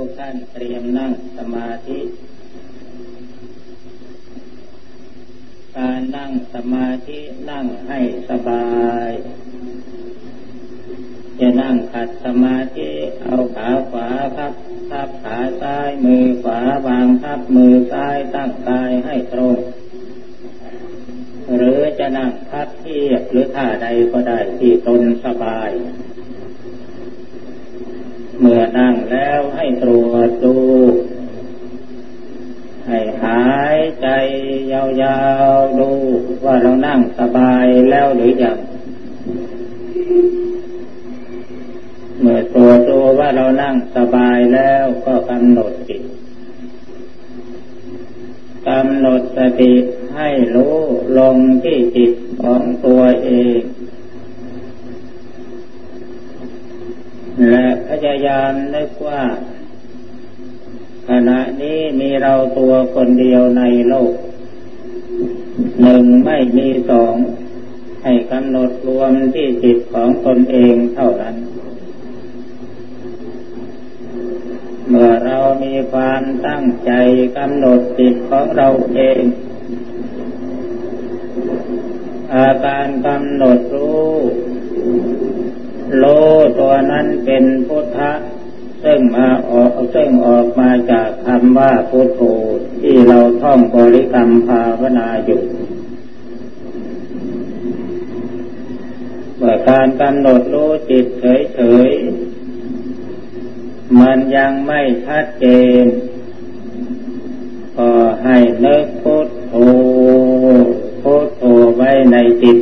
ทุกท่านเตรียมนั่งสมาธิ การนั่งสมาธินั่งให้สบาย จะนั่งขัดสมาธิเอาขาขวาครับทับขาซ้ายมือขวาวางทับมือซ้ายตั้งกายให้ตรง หรือจะนั่งพับเทียบหรือท่าใดก็ได้ที่ตนสบาย เมื่อนั่งแล้วให้ตรวจดู ให้หายใจยาวๆดูว่าเรานั่งสบายแล้วหรือยังเมื่อตรวจดูว่าเรานั่งสบายแล้วก็กำหนดจิตกำหนดสติให้รู้ลงที่จิตของตัวเอง และพยายามนึกว่า ขณะนี้มีเราตัวคนเดียวในโลก หนึ่งไม่มีสอง ให้กำหนดรวมที่จิตของตนเองเท่านั้น เมื่อเรามีความตั้งใจกำหนดจิตของเราเองอาการกำหนดรู้ โลตัวนั้นเป็นพุทธะซึ่งมาออกซึ่งออกมาจากคำว่าพุทโธที่เราท่องบริกรรมภาวนาอยู่เมื่อการกำหนดรู้จิตเฉยๆมันยังไม่ชัดเจน ก็ให้เลิกพุทโธพุทโธไว้ในจิต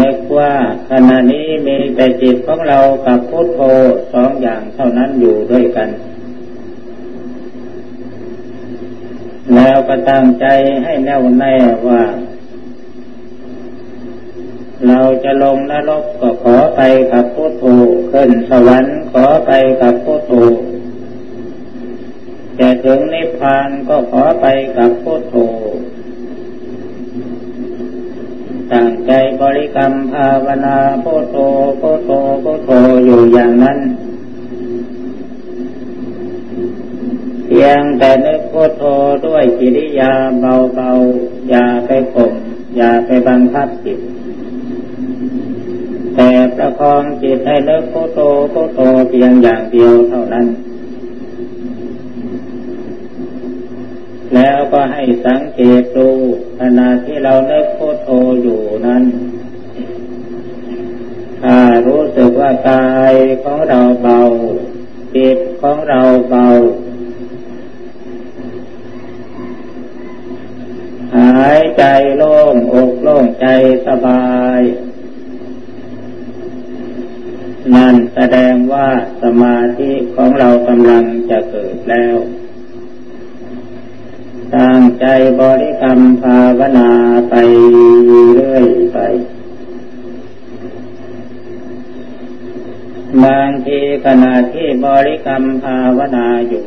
นึกว่าขณะนี้มีแต่จิตของเรากับพุทโธสองอย่างเท่านั้นอยู่ด้วยกัน แล้วก็ตั้งใจให้แน่วแน่ว่า เราจะลงนรกก็ขอไปกับพุทโธขึ้นสวรรค์ขอไปกับพุทโธจะถึงนิพพานก็ขอไปกับพุทโธ ตั้งใจบริกรรมภาวนาโพโตโพโตโพโตอยู่อย่างนั้น เพียงแต่นึกโพโตด้วยกิริยาเบาๆ อย่าไปข่มอย่าไปบังคับจิต แต่ประคองจิตให้เนึกโพโตโพโตเพียงอย่างเดียวเท่านั้น แล้วก็ให้สังเกตดูขณะที่เราเลิกโคโทอยู่นั้น ถ้ารู้สึกว่ากายของเราเบา จิตของเราเบา หายใจโล่งอกโล่งใจสบาย นั่นแสดงว่าสมาธิของเรากำลังจะเกิดแล้ว ตั้งใจบริกรรมภาวนาไปเรื่อยไปบางทีขณะที่บริกรรมภาวนาอยู่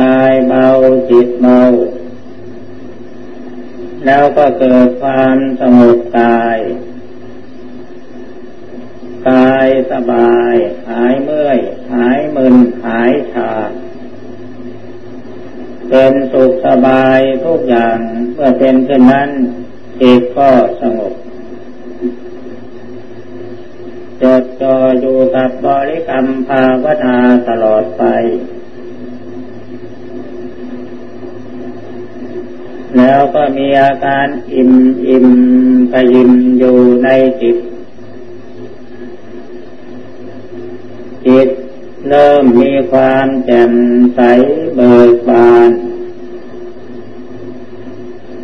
กายเบาจิตเบาแล้วก็เกิดความสงบกาย กายสบาย หายเมื่อย หายมึน หายชา เป็นสุขสบายทุกอย่างเมื่อเป็นเช่นนั้นจิตก็สงบจดจ่ออยู่กับบริกรรมภาวนาตลอดไป แล้วก็มีอาการอิ่มอิ่มกยิมอยู่ในจิตจิต เริ่มมีความแจ่มใสเบิกบาน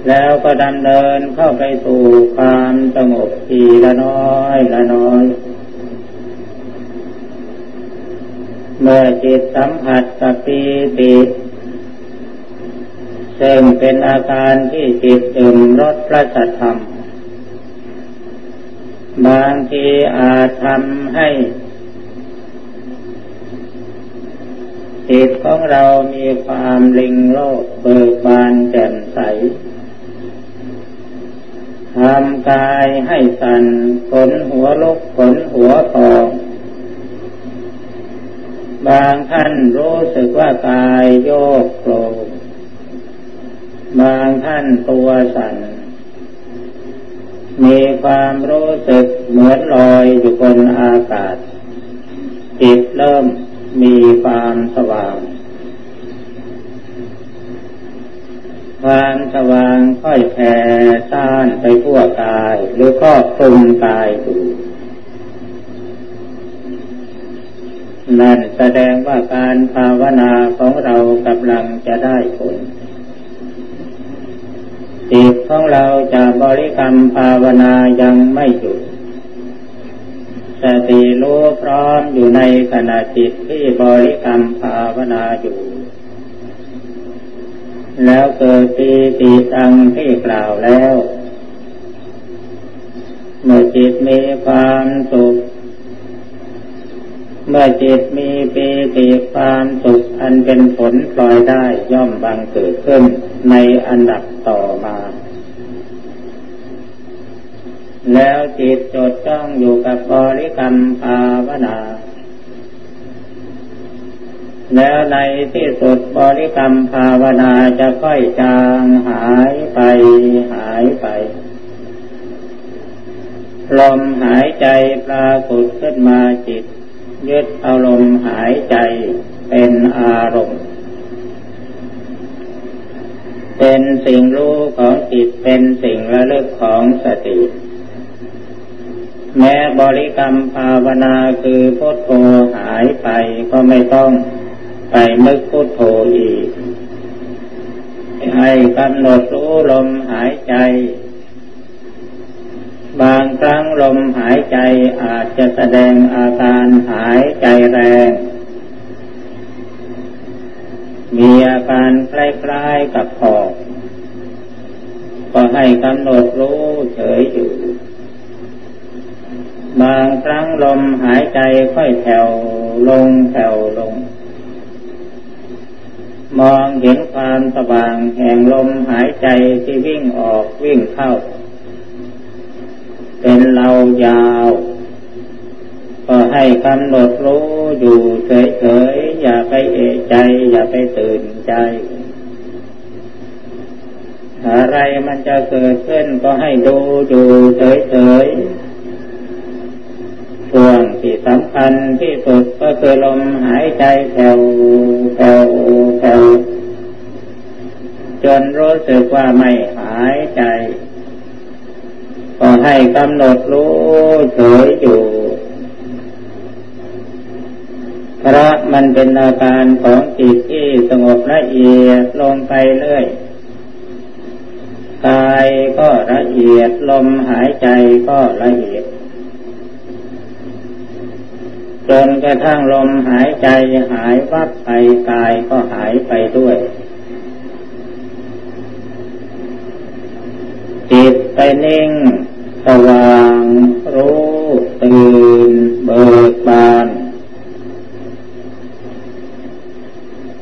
แล้วก็ดำเนินเข้าไปสู่ความสงบทีละน้อยละน้อย เมื่อจิตสัมผัสกับปีติซึ่งเป็นอาการที่จิตตื่นรสพระสัทธรรม บางทีอาจทำให้ จิตของเรามีความลิงโลกเบิกบานแจ่มใสทำกายให้สัน่นขนหัวลุกขนหัวพองบางท่านรู้สึกว่ากายโยกโครกบางท่านตัวสั่นมีความรู้สึกเหมือนลอยอยู่บนอากาศ จิตเริ่ม มีความสว่าง ความสว่างค่อยแผ่ซ่านไปทั่วกาย หรือครอบคลุมกายดูนั่นแสดงว่าการภาวนาของเรากำลังจะได้ผลจิตของเราจะบริกรรมภาวนายังไม่หยุด สติรู้พร้อมอยู่ในขณะจิตที่บริกรรมภาวนาอยู่ แล้วเกิดปีติตังที่กล่าวแล้ว เมื่อจิตมีความสุข เมื่อจิตมีปีติความสุขอันเป็นผลปล่อยได้ย่อมบังเกิดขึ้นในอันดับต่อมา แล้วจิตจดจ้องอยู่กับบริกรรมภาวนา แล้วในที่สุดบริกรรมภาวนาจะค่อยจางหายไปหายไป ลมหายใจปรากฏขึ้นมาจิต ยึดอาลมณ์หายใจเป็นอารมณ์เป็นสิ่งรู้ของจิตเป็นสิ่งระลึกของสติ แม้บริกรรมภาวนาคือพุทโธหายไปก็ไม่ต้องไปนึกพุทโธอีก ให้กำหนดรู้ลมหายใจ บางครั้งลมหายใจอาจจะแสดงอาการหายใจแรง มีอาการคล้ายๆกับหอบก็ให้กำหนดรู้เฉยอยู่ บางครั้งลมหายใจค่อยแผ่วลงแผ่วลง มองเห็นความสว่างแห่งลมหายใจที่วิ่งออกวิ่งเข้า เป็นเรายาว ก็ให้กำหนดรู้อยู่เฉยๆ อย่าไปเอะใจ อย่าไปตื่นใจอะไรมันจะเกิดขึ้นก็ให้ดูอยู่เฉยๆ ที่สำคัญที่สุดก็คือลมหายใจแผ่วแผ่วแผ่วจนรู้สึกว่าไม่หายใจ ก็ให้กำหนดรู้เฉยอยู่ เพราะมันเป็นอาการของจิตที่สงบละเอียดลงไปเรื่อยกายก็ละเอียดลมหายใจก็ละเอียด จนกระทั่งลมหายใจหายวับไปกายก็หายไปด้วย จิตไปนิ่ง สว่าง รู้ตื่น เบิกบาน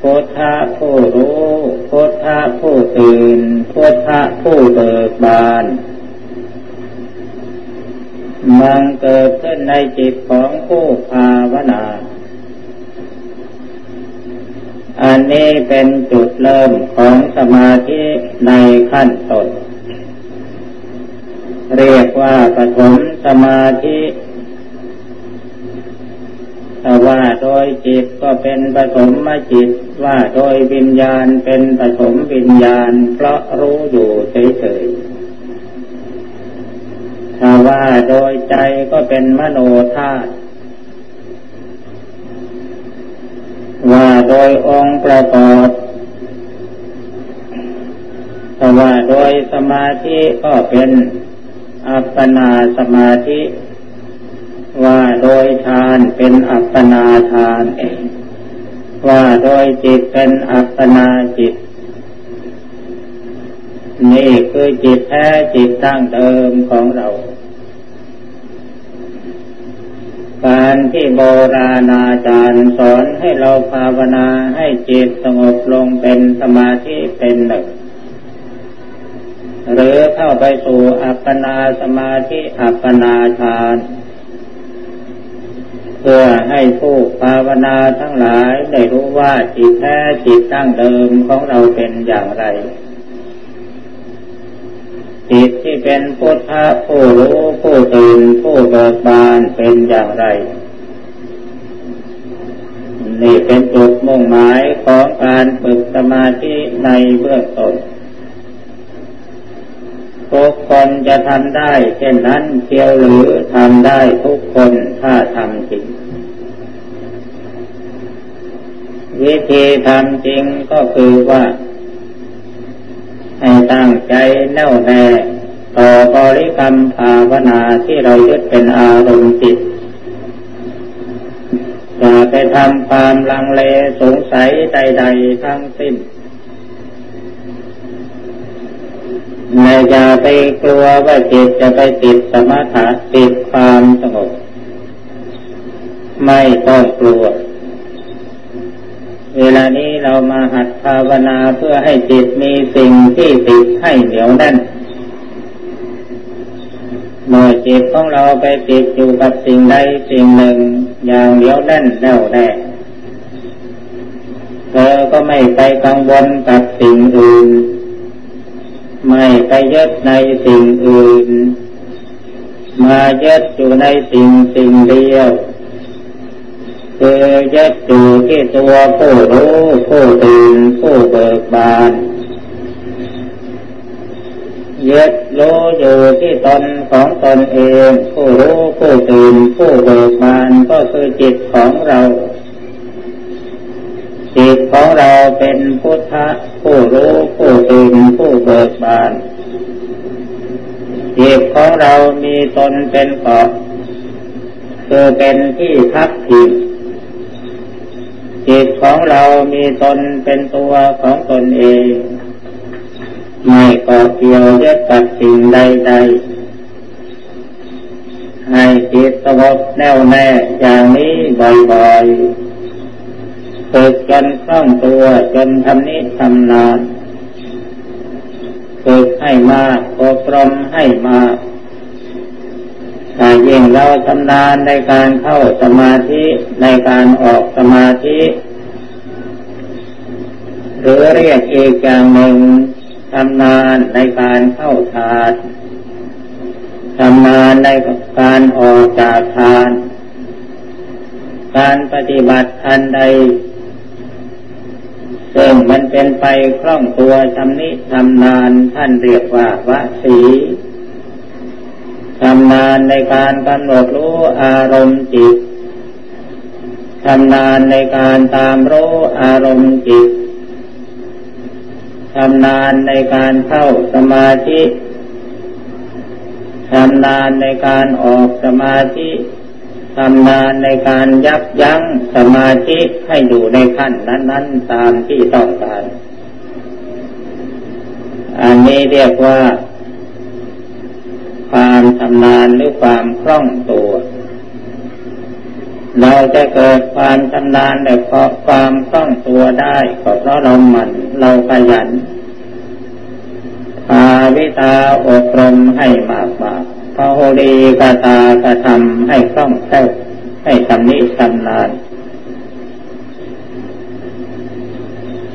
พุทธะผู้รู้พุทธะผู้ตื่นพุทธะผู้เบิกบาน มันเกิดขึ้นในจิตของผู้ภาวนา อันนี้เป็นจุดเริ่มของสมาธิในขั้นต้น เรียกว่าปฐมสมาธิว่าโดยจิตก็เป็นปฐมมจิต ว่าโดยวิญญาณเป็นปฐมวิญญาณ เพราะรู้อยู่เฉยๆ ถ้าว่าโดยใจก็เป็นมโนธาตุว่าโดยองค์ประกอบถ้าว่าโดยสมาธิก็เป็นอัปปนาสมาธิ ว่าโดยฌานเป็นอัปปนาฌานว่าโดยจิตเป็นอัปปนาจิต นี่คือจิตแท้จิตตั้งเดิมของเรา การที่โบราณอาจารย์สอนให้เราภาวนาให้จิตสงบลงเป็นสมาธิเป็นหนึ่งหรือเข้าไปสู่อัปปนาสมาธิอัปปนาฌานเพื่อให้ผู้ภาวนาทั้งหลายได้รู้ว่าจิตแท้จิตตั้งเดิมของเราเป็นอย่างไร จิตที่เป็นพุทธะผู้รู้ผู้ตื่นผู้เบิกบานเป็นอย่างไร นี่เป็นจุดมุ่งหมายของการฝึกสมาธิในเบื้องต้นทุกคนจะทำได้ เช่นนั้นเที่ยวหรือทำได้ทุกคนถ้าทำจริง วิธีทำจริงก็คือว่า ตั้งใจแน่วแน่ต่อบริกรรมภาวนาที่เรายึดเป็นอารมณ์จิตอย่าไปทำความลังเลสงสัยใด ๆ ทั้งสิ้นไม่อย่าไปกลัวว่าจิตจะไปติดสมถะติดความสงบ ไม่ต้องกลัว เวลานี้เรามาหัดภาวนาเพื่อให้จิตมีสิ่งที่ติดให้เหนียวแน่นเมื่อจิตของเราไปติดอยู่กับสิ่งใดสิ่งหนึ่งอย่างเหนียวแน่นแน่วแน่เธอก็ไม่ไปกังวลกับสิ่งอื่น ไม่ไปยึดในสิ่งอื่น มายึดอยู่ในสิ่งสิ่งเดียว คือยึดอยู่ที่ตัวผู้รู้ผู้ตื่นผู้เบิกบานยึดรู้อยู่ที่ตนของตนเอง ผู้รู้ผู้ตื่นผู้เบิกบานก็คือจิตของเรา จิตของเราเป็นพุทธะผู้รู้ผู้ตื่นผู้เบิกบานจิตของเรามีตนเป็นเกาะคือเป็นที่ทักพิง จิตของเรามีตนเป็นตัวของตนเอง ไม่เกาะเกี่ยวยึดกับสิ่งใดๆ ให้จิตสงบแน่วแน่อย่างนี้บ่อยๆฝึกจนคล่องตัวจนทำนิทำนานฝึกให้มากอบรมให้มาก ถ้ายิ่งเราชำนาญในการเข้าสมาธิในการออกสมาธิหรือเรียกอีกอย่างหนึ่งชำนาญในการเข้าฌานชำนาญในการออกจากฌานการปฏิบัติอันใด ซึ่งมันเป็นไปคล่องตัวชำนิชำนาญท่านเรียกว่าวสี ชำนาญในการกำหนดรู้อารมณ์จิตชำนาญในการตามรู้อารมณ์จิตชำนาญในการเข้าสมาธิชำนาญในการออกสมาธิทำงานในการยับยั้งสมาธิให้อยู่ในขั้นนั้น ๆ ตามที่ต้องการ อันนี้เรียกว่า ความชำนาญหรือความคล่องตัว เราจะเกิดความชำนาญแต่พราะความคล่องตัวได้ก็เพราะเราหมั่นเราขยันภาวิตาอบรมให้มากมากพระโหรีกาตากระทำให้คล่องแคล่วให้ทำนิทำนาน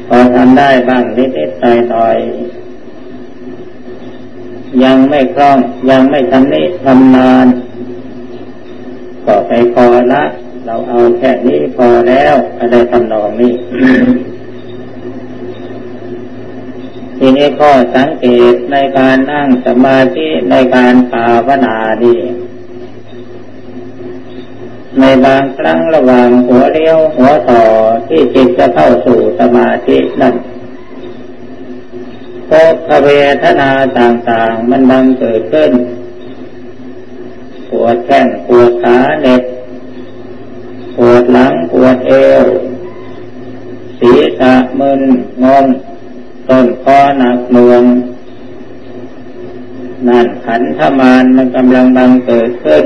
พอทำได้บ้างนิดๆหน่อยๆ ยังไม่คล่อง ยังไม่ทำนิทำนานก็ไปพอละ เราเอาแค่นี้พอแล้ว อะไรทำนองนี้ทีนี้ข้อสังเกตในการนั่งสมาธิในการภาวนานี่ในบางครั้งระหว่างหัวเลี้ยวหัวต่อที่จิตจะเข้าสู่สมาธินั้น ภพเวทนาต่างๆ มันบังเกิดขึ้น ปวดแข้งปวดขาเน็บปวดหลังปวดเอว ศีรษะมึนงงต้นคอหนักหน่วงนั่นขันธมานมันกำลังบังเกิดขึ้น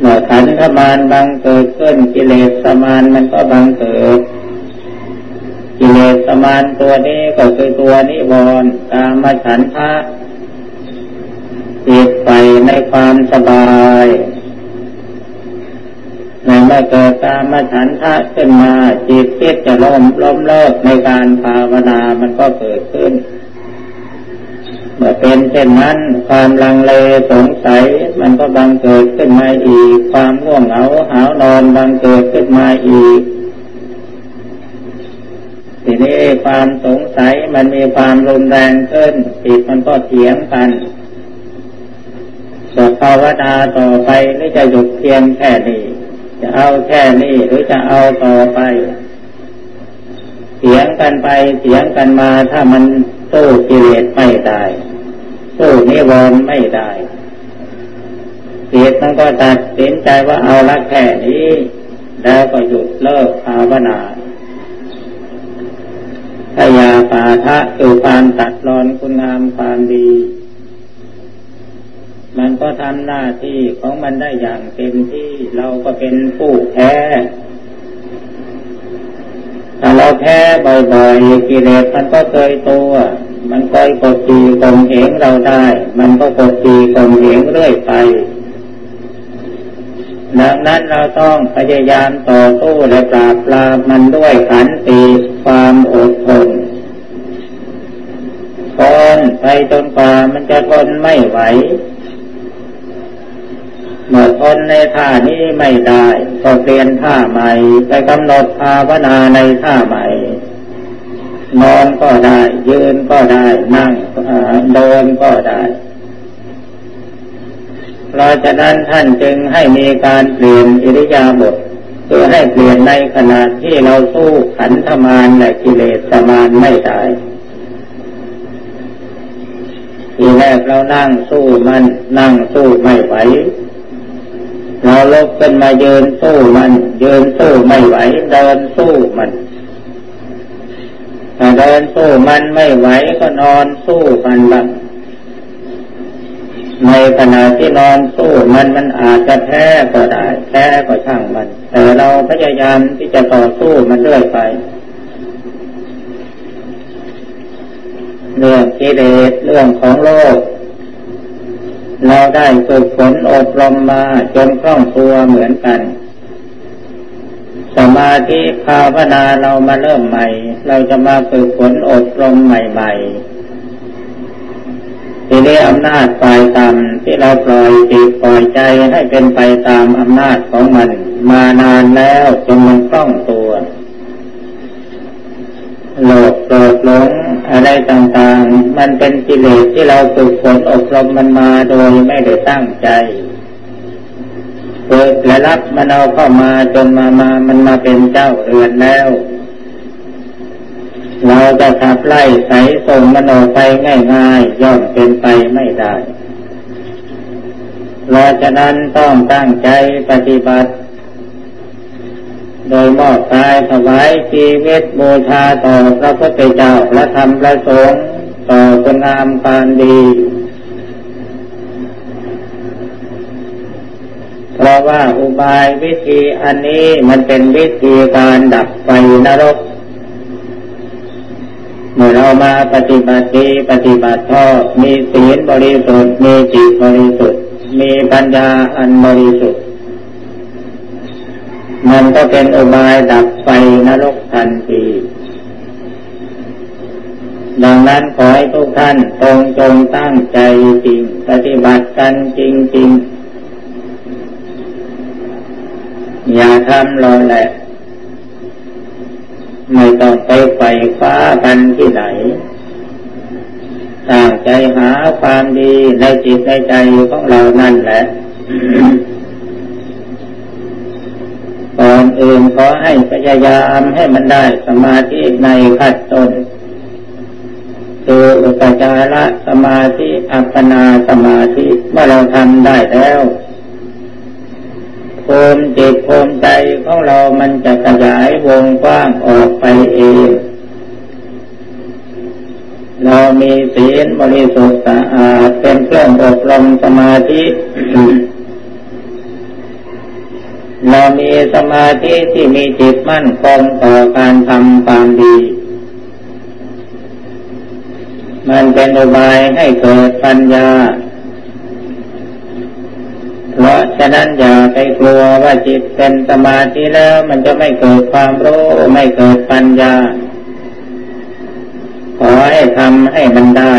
เมื่อขันธมานบังเกิดขึ้นกิเลสสมานมันก็บังเกิด กิเลสมานตัวนี้ก็คือตัวนิวรณ์กามฉันทะจิตไปในความสบายในเมื่อเกิดตามมาฉันทะขึ้นมาจิตคิดจะล้มล้มเลิกในการภาวนามันก็เกิดขึ้น เมื่อเป็นเช่นนั้นความลังเลสงสัยมันก็บังเกิดขึ้นมาอีก ความง่วงเหงาหาวนอนบังเกิดขึ้นมาอีก ทีนี้ความสงสัยมันมีความรุนแรงขึ้นจิตมันก็เถียงกันจะภาวนาต่อไปหรือจะหยุดเพียงแค่นี้ จะเอาแค่นี้หรือจะเอาต่อไปเสียงกันไปเสียงกันมาถ้ามันสู้กิเลสไม่ได้สู้นิวรณ์ไม่ได้เสียมันก็ตัดสินใจว่าเอาละแค่นี้ แล้วก็หยุดเลิกภาวนา พยาปาทะคือความตัดรอนคุณงามความดี มันก็ทำหน้าที่ของมันได้อย่างเต็มที่เราก็เป็นผู้แพ้ถ้าเราแพ้บ่อยๆกิเลสมันก็เคยตัว มันคอยกดจีกลมเหงเราได้ มันก็กดจีกลมเหงเรื่อยไป ดังนั้นเราต้องพยายามต่อสู้และปราบปรามมันด้วยขันติความอดทนทนไปจนกว่ามันจะทนไม่ไหว เมื่อทนในท่านี้ไม่ได้ ก็เปลี่ยนท่าใหม่ ไปกำหนดภาวนาในท่าใหม่นอนก็ได้ ยืนก็ได้ นั่งเดินก็ได้ เพราะฉะนั้นท่านจึงให้มีการเปลี่ยนอิริยาบถเพื่อให้เปลี่ยนในขณะที่เราสู้ขันธมารและกิเลสมารไม่ได้ทีแรกเรานั่งสู้มันนั่งสู้ไม่ไหวเราลุกขึ้นมายืนสู้มันยืนสู้ไม่ไหว เดินสู้มันถ้าเดินสู้มันไม่ไหวก็นอนสู้มันบ้าง ในขณะที่นอนสู้มันมันอาจจะแพ้ก็ได้แพ้ก็ช่างมัน แต่เราพยายามที่จะต่อสู้มันเรื่อยไปเรื่องกิเลสเรื่องของโลก เราได้ฝึกฝนอบรมมาจนคล่องตัวเหมือนกัน สมาธิภาวนาเรามาเริ่มใหม่ เราจะมาฝึกฝนอบรมใหม่ ๆ ทีนี้อำนาจฝ่ายต่ำที่เราปล่อยจิตปล่อยใจให้เป็นไปตามอำนาจของมัน มานานแล้วจนมันคล่องตัวโลภโกรธหลงอะไรต่างๆ มันเป็นกิเลสที่เราฝึกฝนอบรมมันมาโดยไม่ได้ตั้งใจฝึกและรับมันเอาเข้ามาจนมามามันมาเป็นเจ้าเรือนแล้ว เราจะขับไล่ใสส่งมันไปง่ายๆย่อมเป็นไปไม่ได้เราจะนั้นต้องตั้งใจปฏิบัติ โดยมอบกายถวายชีวิตบูชาต่อพระพุทธเจ้าและธรรมและสงฆ์ต่อคุณงามการดีเพราะว่าอุบายวิธีอันนี้มันเป็นวิธีการดับไฟนรก เมื่อเรามาปฏิบัติดีปฏิบัติพ่อมีศีลบริสุทธิ์มีจิตบริสุทธิ์มีปัญญาอันบริสุทธิ์มันก็เป็นอุบายดับไฟนรกทันทีดังนั้นขอให้ทุกท่านตรงจงตั้งใจจริง ปฏิบัติกันจริงจริงอย่าทำรอแหละ ไม่ต้องไปไฟฟ้ากันที่ไหนตั้งใจหาความดีในจิตในใจของเรานั่นแหละก่อนอื่นขอให้พยายามให้มันได้สมาธิในขั้นต้นคืออุปจาระสมาธิอัปปนาสมาธิเมื่อเราทำได้แล้ว ภูมิจิตภูมิใจของเรามันจะขยายวงกว้างออกไปเอง เรามีศีลบริสุทธิ์สะอาดเป็นเครื่องอบรมสมาธิเรามีสมาธิที่มีจิตมั่นคงต่อการทำความดี มันเป็นอุบายให้เกิดปัญญาเพราะฉะนั้นอย่าไปกลัวว่าจิตเป็นสมาธิแล้วมันจะไม่เกิดความรู้ไม่เกิดปัญญา ขอให้ทำให้มันได้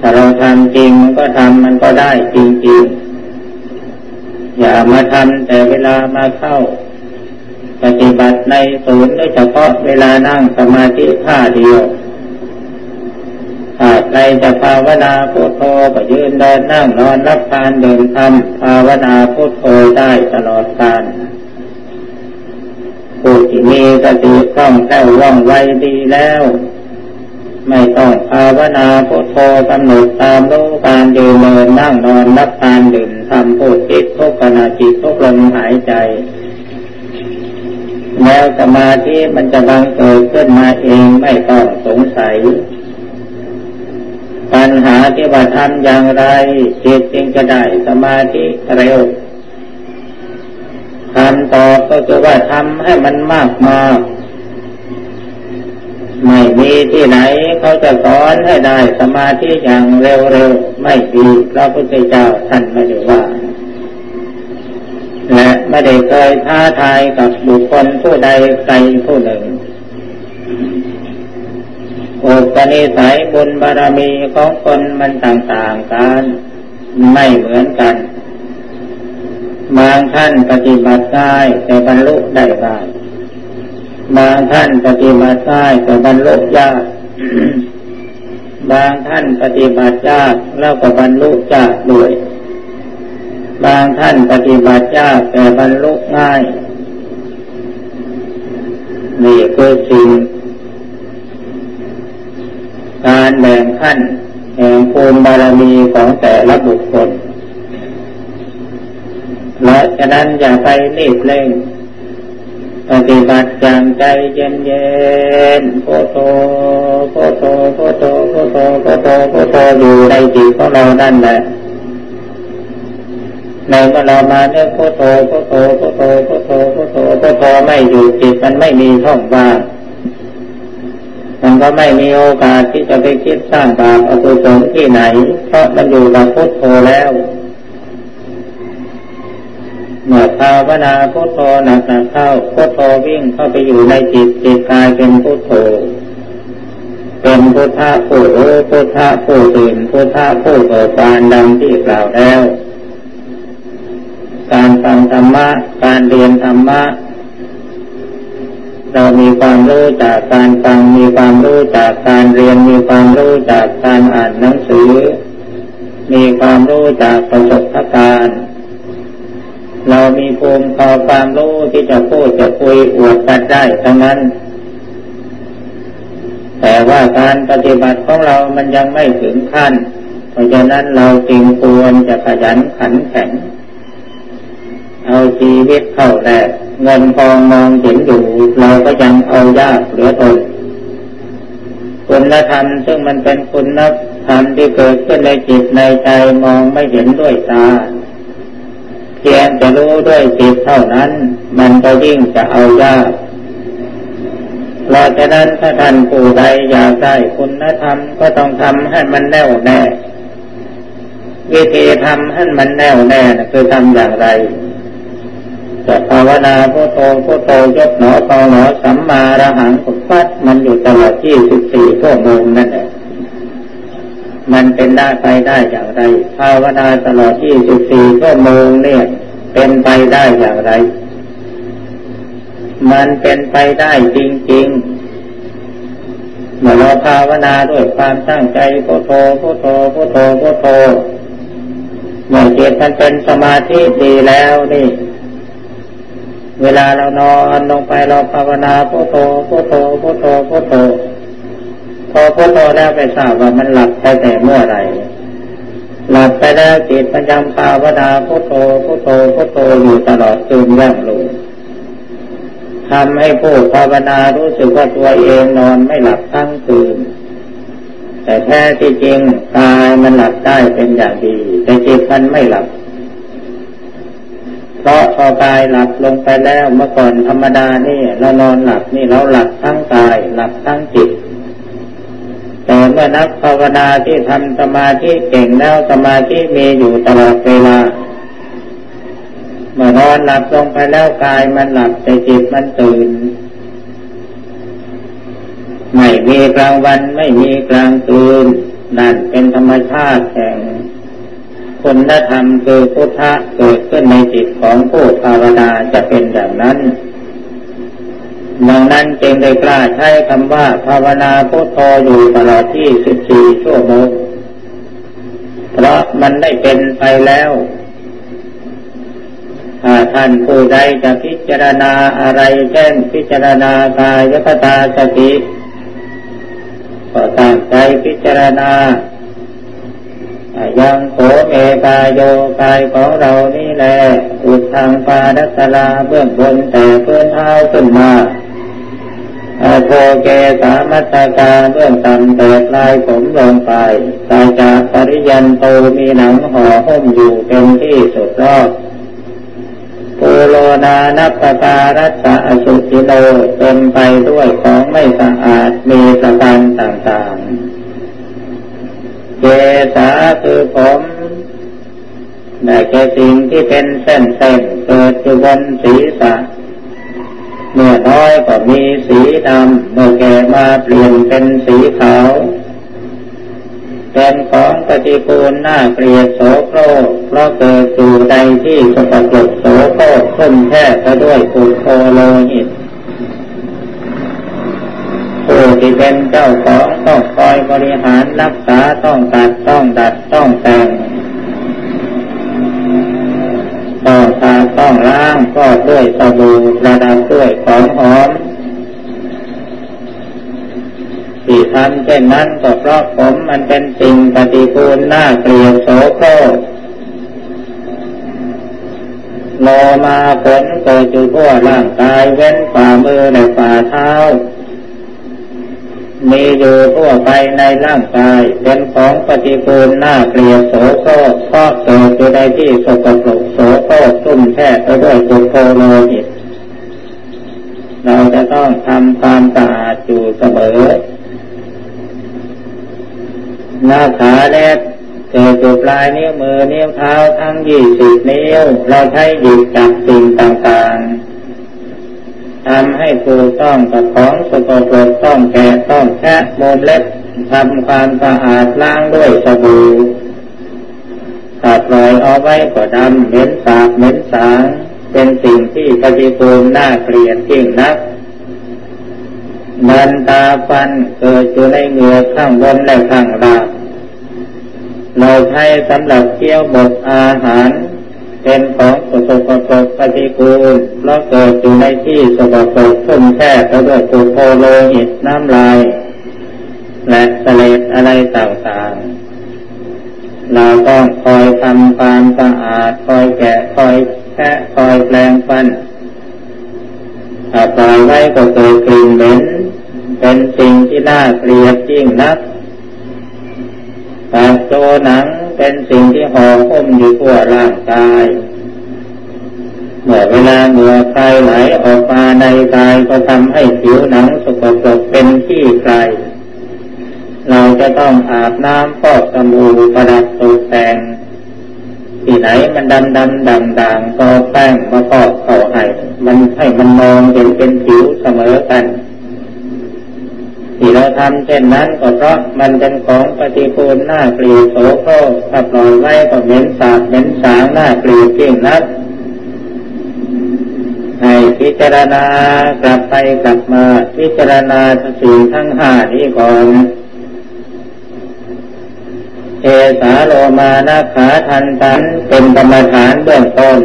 ถ้าเราทำจริงมันก็ทำมันก็ได้จริงๆ อย่ามาทำแต่เวลามาเข้า ปฏิบัติในศูนย์โดยเฉพาะเวลานั่งสมาธิท่าเดียว ถ้าใครจะภาวนาพุทโธก็ยืนเดินนั่งนอนรับทานเดินทำภาวนาพุทโธได้ตลอดกาลผู้ที่มีสติคล่องแคล่วว่องไวดีแล้ว ไม่ต้องภาวนาพุทโธกำหนดตามรู้การเดินเดินนั่งนอนรับทานดื่มทำพูดคิดทุกขณะจิตทุกลมหายใจแล้วสมาธิมันจะบังเกิดขึ้นมาเองไม่ต้องสงสัย ปัญหาที่ว่าทำอย่างไรจิตจึงจะได้สมาธิเร็วคำตอบก็คือว่าทำให้มันมากมากไม่มีที่ไหนเขาจะสอนให้ได้สมาธิอย่างเร็วๆไม่มีพระพุทธเจ้าท่านไม่ได้ว่า และไม่ได้เคยท้าทายกับบุคคลผู้ใดใครผู้หนึ่ง อุปนิสัยบุญบารมีของคนมันต่างๆกัน ไม่เหมือนกัน บางท่านปฏิบัติได้แต่บรรลุได้บ้างบางท่านปฏิบัติได้แต่บรรลุยาก บางท่านปฏิบัติยากแล้วก็บรรลุยากด้วย บางท่านปฏิบัติยากแต่บรรลุง่ายนี่คือสิ่ง การแบ่งขั้นแห่งภูมิบารมีของแต่ละบุคคลและฉะนั้นอย่าไปรีบเร่งปฏิบัติอย่างใจเย็นเย็นโพโตโพโตโพโตโพโตโพโตโพโตอยู่ในจิตของเรานั่นแหละในเมื่อเรามาเนี่ยโพโตโพโตโพโตโพโตโพโตโพโตไม่อยู่จิตมันไม่มีช่องว่าง มันก็ไม่มีโอกาสที่จะไปคิดสร้างบาปอกุศลที่ไหน เพราะมันอยู่กับพุทโธแล้ว เมื่อภาวนาพุทโธหนักหนักเข้าพุทโธวิ่งเข้าไปอยู่ในจิตจิตกายเป็นพุทโธ เป็นพุทธะผู้รู้พุทธะผู้ตื่นพุทธะผู้เปิดบานดังที่กล่าวแล้ว การฟังธรรมะ การเรียนธรรมะ เรามีความรู้จากการฟังมีความรู้จากการเรียนมีความรู้จากการอ่านหนังสือ มีความรู้จากประสบการณ์เรามีภูมิพอความรู้ที่จะพูดจะคุยอวดกันได้ทั้งนั้น แต่ว่าการปฏิบัติของเรามันยังไม่ถึงขั้น เพราะฉะนั้นเราจึงควรจะขยันขันแข็ง เอาชีวิตเข้าแลก เงินทองมองเห็นอยู่เราก็ยังเอายากเหลือตนคุณธรรมซึ่งมันเป็นคุณธรรมที่เกิดขึ้นในจิตในใจมองไม่เห็นด้วยตาเพียงจะรู้ด้วยจิตเท่านั้น มันก็ยิ่งจะเอายากเพราะฉะนั้นถ้าท่านผู้ใดอยากได้คุณธรรมก็ต้องทำให้มันแน่วแน่ วิธีทำให้มันแน่วแน่คือทำอย่างไร จะภาวนาพุทโธพุทโธยกหนอตอหนอสัมมาระหังปุฟัดมันอยู่ตลอดที่สิบสี่ชั่วโมงนั่นแหละมันเป็นได้ไปได้อย่างไร ภาวนาตลอดที่สิบสี่ชั่วโมงเนี่ย เป็นไปได้อย่างไร มันเป็นไปได้จริงๆเมื่อเราภาวนาด้วยความตั้งใจพุทโธพุทโธพุทโธพุทโธเมื่อจิตมันเป็นสมาธิดีแล้วนี่ เวลาเรานอนลงไปเราภาวนาพุทโธพุทโธพุทโธพุทโธพอพุทโธแล้วไปทราบว่ามันหลับไปแต่เมื่อไรหลับไปแล้วจิตมันยังภาวนาพุทโธพุทโธพุทโธอยู่ตลอดคืนย่างลงทำให้ผู้ภาวนารู้สึกว่าตัวเองนอนไม่หลับทั้งคืน แต่แท้ที่จริงกายมันหลับได้เป็นอย่างดี แต่จิตมันไม่หลับ เพราะพอกายหลับลงไปแล้วเมื่อก่อนธรรมดานี่เรานอนหลับนี่เราหลับทั้งกายหลับทั้งจิต แต่เมื่อนักภาวนาที่ทำสมาธิเก่งแล้วสมาธิมีอยู่ตลอดเวลาเมื่อนอนหลับลงไปแล้วกายมันหลับแต่จิตมันตื่น ไม่มีกลางวันไม่มีกลางคืนนั่นเป็นธรรมชาติแห่ง คุณธรรมคือพุทธะเกิดขึ้นในจิตของผู้ภาวนาจะเป็นอย่างนั้นดังนั้นจึงได้กล้าใช้คำว่าภาวนาพุทโธอยู่ตลอดที่สิบสี่ชั่วโมง เพราะมันได้เป็นไปแล้วถ้าท่านผู้ใดจะพิจารณาอะไรเช่นพิจารณากายคตาสติก็ตั้งใจพิจารณา ยังโขเมกายโยกายของเรานี่แหละอุดทางปาดัสลาเบื้องบนแต่เพื่อนเท้าขึ้นมาโพเกสามัตกาเบื้องต่ำแต่ปลายผมลงไปตาจากปริยันโตมีหนังห่อหุ้มอยู่เป็นที่สุดรอบปูโลนานัปการัสสะอสุจิโลเต็มไปด้วยของไม่สะอาดมีสะการต่างๆ เจสาคือผมได้แก่สิ่งที่เป็นเส้นเส้นเกิดอยู่บนศีรษะเมื่อน้อยก็มีสีดำเมื่อแก่มาเปลี่ยนเป็นสีขาวเป็นของปฏิปูลหน้าเกลียดโสโครเพราะเกิดอยู่ใดที่สกปรกโสโครขึ้นแท้ไปด้วยปุโคโลหิตผู้ที่ เป็นเจ้าของต้องคอยบริหารรักษาต้องตัดต้องดัดต้องแต่งต้องทาต้องล้างก็ด้วยสบู่ระดับด้วยของหอมที่ทำเช่นนั้นก็เพราะผมมันเป็นสิ่งปฏิกูลหน้าเกลียดโสโครโลมาผลเกิดอยู่ทั่วร่างกายเว้นฝ่ามือและฝ่าเท้า มีอยู่ทั่วไปในร่างกาย เป็นของปฏิปูลหน้าเกลียดโสโครกเพราะเกิดอยู่ในที่สกปรกโสโครกตุ้มแช่ไปด้วยจุโคโลหิต เราจะต้องทำความสะอาดอยู่เสมอ หน้าขาแรกเกิดอยู่ปลายนิ้วมือนิ้วเท้าทั้งยี่สิบนิ้ว เราใช้หยิบจับสิ่งต่างๆ ทำให้ถูกต้องกับของสกปรกต้องแกะต้องแคะโมมเล็บทำความสะอาดล้างด้วยสบู่ถ้าปล่อยเอาไว้ก็ดำเหม็นสาบเหม็นสางเป็นสิ่งที่ปฏิปูลน่าเกลียดจริงนักมันตาฟันเกิดอยู่ในเหงือข้างบนและข้างล่างเราใช้สำหรับเคี้ยวบดอาหาร เป็นของสกปรกปฏิกูลเพราะเกิดอยู่ในที่สกปรกทุ่มแช่ไปด้วยปุโคโลหิตน้ำลาย และเสลดอะไรต่างๆเราต้องคอยทำความสะอาดคอยแกะคอยแคะคอยแปลงฟันถ้าปล่อยไว้ก็เกิดกลิ่นเหม็นเป็นสิ่งที่น่าเกลียดยิ่งนัก ปากโจหนังเป็นสิ่งที่ห่อหุ้มอยู่ทั่วร่างกาย เมื่อเวลาเหงื่อใครไหลออกมาในกายก็ทำให้ผิวหนังสกปรกเป็นที่ใคร เราจะต้องอาบน้ำฟอกสมูประดับตกแต่งที่ไหนมันดำดำด่างด่างก็แป้งมาฟอกเข้าให้มันให้มันมองเห็นเป็นผิวเสมอกัน ที่เราทำเช่นนั้นก็เพราะมันเป็นของปฏิปูลหน้าเกลียดโสโครกถ้าปล่อยไว้ก็เหม็นสาบเหม็นสางหน้าเกลียดจริงนักให้พิจารณากลับไปกลับมาพิจารณาสิ่งทั้งห้านี้ก่อนเอสาโลมานาขาทันตันเป็นกรรมฐานเบื้องต้น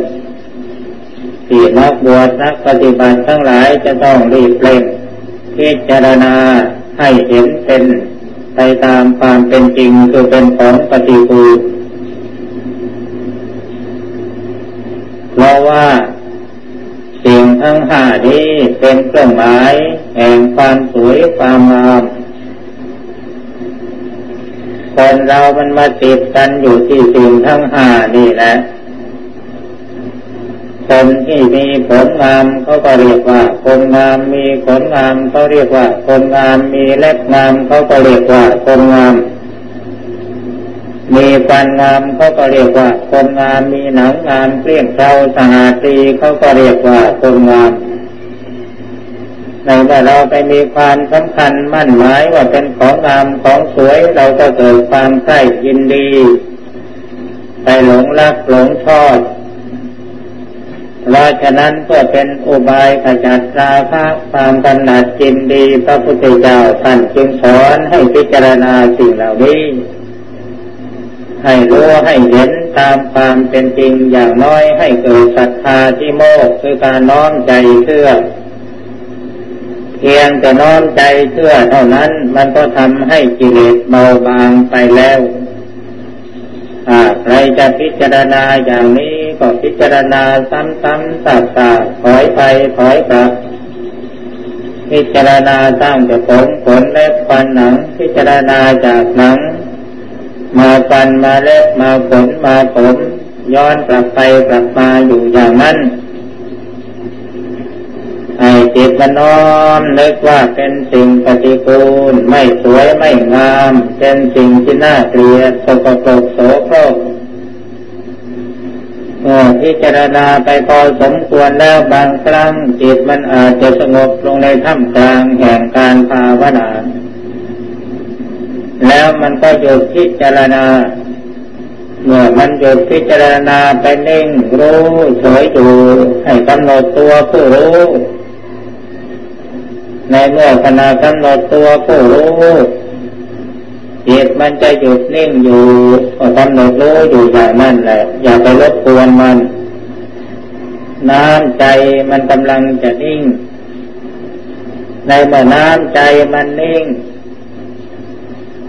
ที่นักบวชนักปฏิบัติทั้งหลายจะต้องรีบเร่งพิจารณา ให้เห็นเป็นไปตามความเป็นจริงคือเป็นของปฏิปูเพราะว่าสิ่งทั้งห้านี้เป็นเครื่องหมายแห่งความสวยความงามคนเรามันมาติดกันอยู่ที่สิ่งทั้งห้านี่แหละ คนที่มีผลงามเขาก็เรียกว่า คนงามมีขนงามเขาเรียกว่า คนงามมีเล็บงามเขาก็เรียกว่า คนงาม มีฟันงามเขาก็เรียกว่า คนงามมีหนังงามเปลี่ยงเจ้าสหาตีเขาก็เรียกว่า คนงามในเมื่อเราไปมีความสำคัญมั่นหมายว่าเป็นของงามของสวยเราก็เกิดความใกล้ยินดี ไปหลงรักหลงชอบ เพราะฉะนั้นก็เป็นอุบายขจัดราคะความกำหนัดจินดีพระพุทธเจ้าท่านจึงสอนให้พิจารณาสิ่งเหล่านี้ ให้รู้ให้เห็นตามความเป็นจริงอย่างน้อยให้เกิดศรัทธาที่โมกคือการน้อมใจเชื่อเพียงแต่น้อมใจเชื่อเท่านั้นมันก็ทำให้กิเลสเบาบางไปแล้วใครจะพิจารณาอย่างนี้ ก็พิจารณาซ้ำๆซากๆถอยไปถอยกลับพิจารณาสร้างจากผมขนเล็บฟันหนัง พิจารณาจากหนัง มาฟันมาเล็บมาขนมาผมย้อนกลับไปกลับมาอยู่อย่างนั้นให้จิตมันน้อมนึกว่าเป็นสิ่งปฏิกูล ไม่สวยไม่งาม เป็นสิ่งที่น่าเกลียดสกปรกโสโครก พิจารณาไปพอสมควรแล้วบางครั้งจิตมันอาจจะสงบลงในท่ามกลางแห่งการภาวนา แล้วมันก็หยุดพิจารณา เมื่อมันหยุดพิจารณาไปนิ่งรู้เฉยอยู่ให้กำหนดตัวผู้รู้ ในเมื่อขณะกำหนดตัวผู้รู้ มันจะหยุดนิ่งอยู่ก็กำหนดรู้อยู่อย่างนั้นแหละ อย่าไปรบกวนมัน น้ำใจมันกำลังจะนิ่ง ในเมื่อน้ำใจมันนิ่ง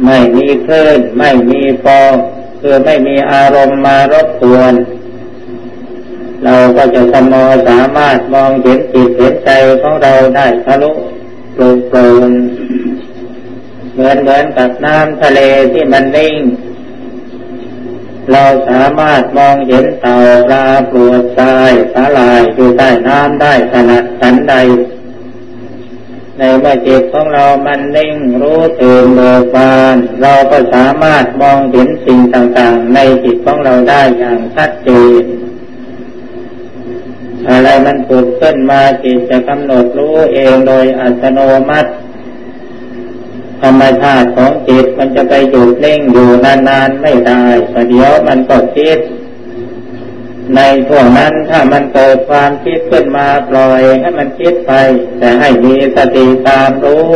ไม่มีคลื่นไม่มีฟองคือไม่มีอารมณ์มารบกวน เราก็จะสมอสามารถมองเห็นจิตเห็นใจของเราได้ทะลุโปร่งโปร่ง เหมือนเหมือนกับน้ำทะเลที่มันนิ่ง เราสามารถมองเห็นเต่าปลาปลวกทรายสาลายอยู่ใต้น้ำได้ขนาดสันใด ในเมื่อจิตของเรามันนิ่งรู้ตื่นเบิกบาน เราก็สามารถมองเห็นสิ่งต่างๆ ในจิตของเราได้อย่างชัดเจนอะไรมันปุดขึ้นมาจิตจะกำหนดรู้เองโดยอัตโนมัติ ธรรมชาติของจิตมันจะไปหยุดเล่งอยู่นานๆไม่ได้ประเดี๋ยวมันก็คิด ในช่วงนั้นถ้ามันเกิดความคิดขึ้นมาปล่อยให้มันคิดไป แต่ให้มีสติตามรู้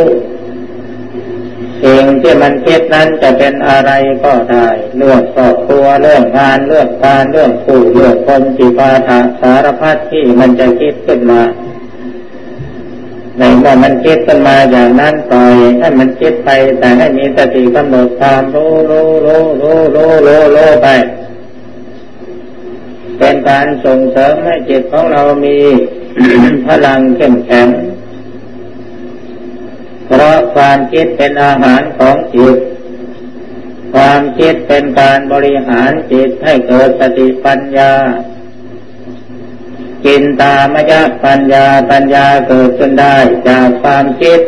สิ่งที่มันคิดนั้นจะเป็นอะไรก็ได้ เรื่องครอบครัวเรื่องงานเรื่องการเรื่องผู้เรื่องคนจิปาถะสารพัดที่มันจะคิดขึ้นมา ในเมื่อมันคิดขึ้นมาอย่างนั้นปล่อยให้มันคิดไป แต่ให้มีสติกำหนดตามรู้รู้รู้รู้รู้รู้รู้ไป เป็นการส่งเสริมให้จิตของเรามีพลังเข้มแข็ง เพราะความคิดเป็นอาหารของจิต ความคิดเป็นการบริหารจิตให้เกิดสติปัญญา กินตามยะปัญญาปัญญาเกิดขึ้นได้จากความคิด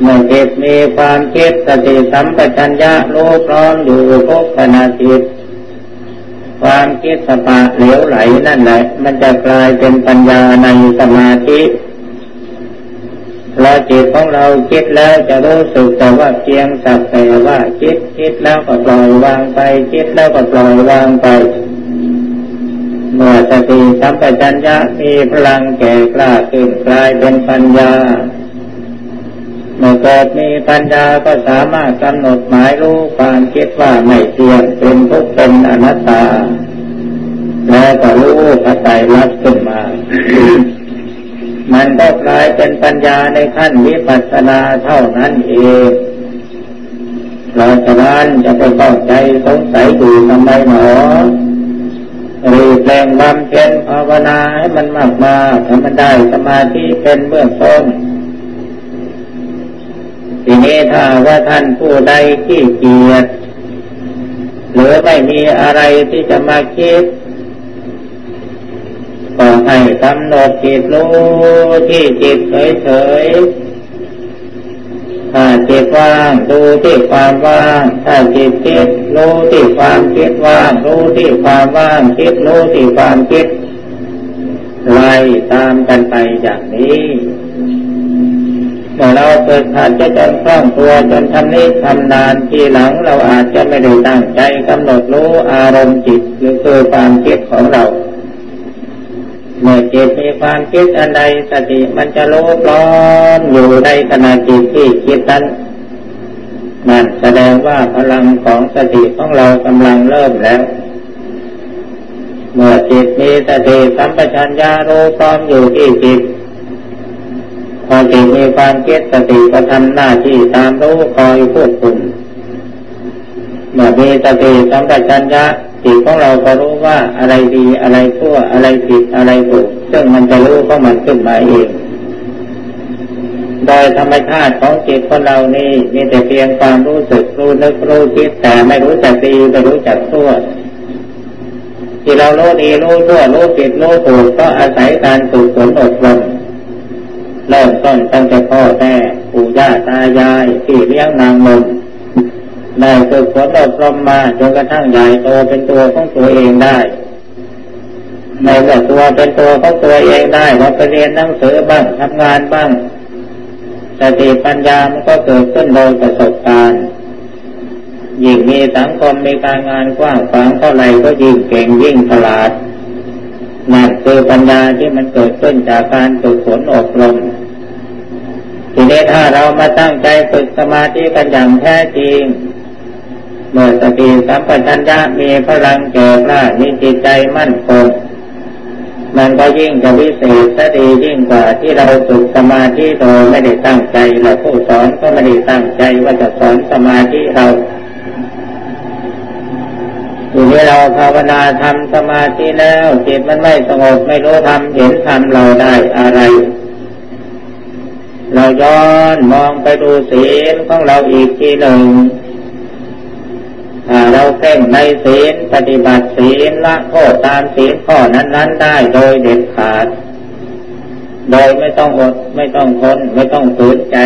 เมื่อจิตมีความคิดสติสัมปชัญญะรู้พร้อมอยู่ทุกขณะจิต ความคิดสปะเหลวไหลนั่นแหละ มันจะกลายเป็นปัญญาในสมาธิเราจิตของเราคิดแล้วจะรู้สึกแต่ว่าเพียงสักแต่ว่าคิดคิดแล้วก็ปล่อยวางไป คิดแล้วก็ปล่อยวางไป เมื่อสติสัมปชัญญะมีพลังแก่กล้าขึ้นกลายเป็นปัญญาเมื่อเกิดมีปัญญาก็สามารถกำหนดหมายรู้ความคิดว่าไม่เที่ยงเป็นทุกข์เป็นอนัตตา แล้วก็รู้พระไตรลักษณ์ขึ้นมา มันก็กลายเป็นปัญญาในขั้นวิปัสสนาเท่านั้นเองเราจะนั้นจะไปเข้าใจสงสัยอยู่ทำไมหนอ รีแปลงบำเพ็ญภาวนาให้มันมากมาให้มันได้สมาธิเป็นเบื้องต้นทีนี้ถ้าว่าท่านผู้ใดขี้เกียจหรือไม่มีอะไรที่จะมาคิดก็ให้กำหนดจิตรู้ที่จิตเฉยๆ ถ้าจิตว่างดูที่ความว่างถ้าจิตคิดรู้ที่ความคิดว่างรู้ที่ความว่างคิดรู้ที่ความคิดไล่ตามกันไปอย่างนี้เมื่อเราเกิดขาดจะจนคล่องตัวจนทำนี้ทำนานทีหลังเราอาจจะไม่ได้ตั้งใจกำหนดรู้อารมณ์จิตหรือคือความคิดของเรา เมื่อจิตมีความคิดอันใดสติมันจะรู้ร้อมอยู่ในขณะจิตที่คิดนั้นนั่นแสดงว่าพลังของสติของเรากำลังเริ่มแล้ว เมื่อจิตมีสติสัมปชัญญะรู้พร้อมอยู่ที่จิตพอจิตมีความคิดสติก็ทำหน้าที่ตามรู้คอยควบคุม เมื่อมีสติสัมปชัญญะจิตของเราก็รู้ว่าอะไรดีอะไรชั่วอะไรผิดอะไรถูกซึ่งมันจะรู้เพราะมันขึ้นมาเอง โดยธรรมชาติของจิตของเรานี่มีแต่เพียงความรู้สึกรู้นึกรู้คิดแต่ไม่รู้จักดีไม่รู้จักชั่วที่เรารู้ดีรู้ชั่วรู้ผิดรู้ถูกก็อาศัยการฝึกฝนอบรมเริ่มต้นตั้งแต่พ่อแม่ปู่ย่าตายายที่เลี้ยงนางนม ได้ฝึกฝนอบรมมาจนกระทั่งใหญ่โตเป็นตัวของตัวเองได้ในเมื่อตัวเป็นตัวของตัวเองได้เราไปเรียนหนังสือบ้างทำงานบ้างสติปัญญามันก็เกิดขึ้นโดยประสบการณ์ยิ่งมีสังคมมีการงานกว้างขวางเท่าไรก็ยิ่งเก่งยิ่งฉลาดนั่นคือปัญญาที่มันเกิดขึ้นจากการฝึกฝนอบรมทีนี้ถ้าเรามาตั้งใจฝึกสมาธิกันอย่างแท้จริง เมื่อสติสัมปชัญญะมีพลังแก่กล้ามีจิตใจมั่นคงมันก็ยิ่งจะวิเศษสดียิ่งกว่าที่เราฝึกสมาธิโดยไม่ได้ตั้งใจเราผู้สอนก็ไม่ได้ตั้งใจว่าจะสอนสมาธิเราทีนี้เราภาวนาทำสมาธิแล้วจิตมันไม่สงบไม่รู้ทำเห็นทำเราได้อะไร เราย้อนมองไปดูศีลของเราอีกทีหนึ่ง เราเพ่งในศีลปฏิบัติศีลละโทษตามศีลข้อนั้นๆได้โดยเด็ดขาด โดยไม่ต้องอดไม่ต้องทนไม่ต้องฝืนใจ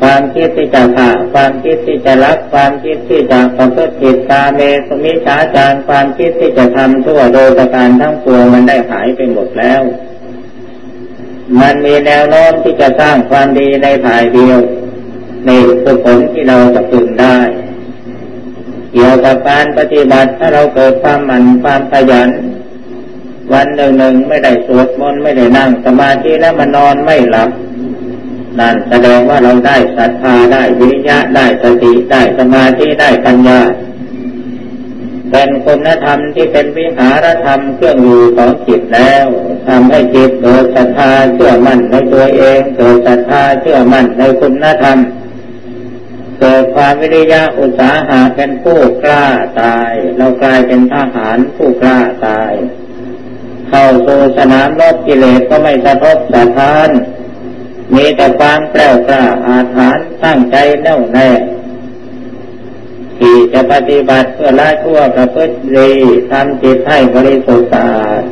ความคิดที่จะฆ่าความคิดที่จะรักความคิดที่จะประพฤติผิดตาเมสมิชาจารความคิดที่จะทำทั่วโดยประการทั้งปวงมันได้หายไปหมดแล้ว มันมีแนวโน้มที่จะสร้างความดีในถ่ายเดียว ในี่คือผลที่เราจะพึงได้ เกี่ยวกับการปฏิบัติถ้าเราเกิดความหมั่นความขยัน วันหนึ่งหนึ่งไม่ได้สวดมนต์ไม่ได้นั่งสมาธิแล้วมานอนไม่หลับนั่นแสดงว่าเราได้ศรัทธาได้วิริยะได้สติได้สมาธิได้ปัญญา เป็นคุณธรรมที่เป็นวิหารธรรมเครื่องอยู่ของจิตแล้วทำให้จิตเกิดศรัทธาเชื่อมั่นในตัวเอง เกิดศรัทธาเชื่อมั่นในคุณธรรม เกิดความวิริยะอุตสาหะเป็นผู้กล้าตาย เรากลายเป็นทหารผู้กล้าตาย เข้าสู่สนามรบกิเลสก็ไม่สะทกสะท้าน มีแต่ความแกล้วกล้าอาถรรพ์ตั้งใจแน่วแน่ที่จะปฏิบัติเพื่อละชั่วประพฤติดีทำจิตให้บริสุทธิ์สะอาด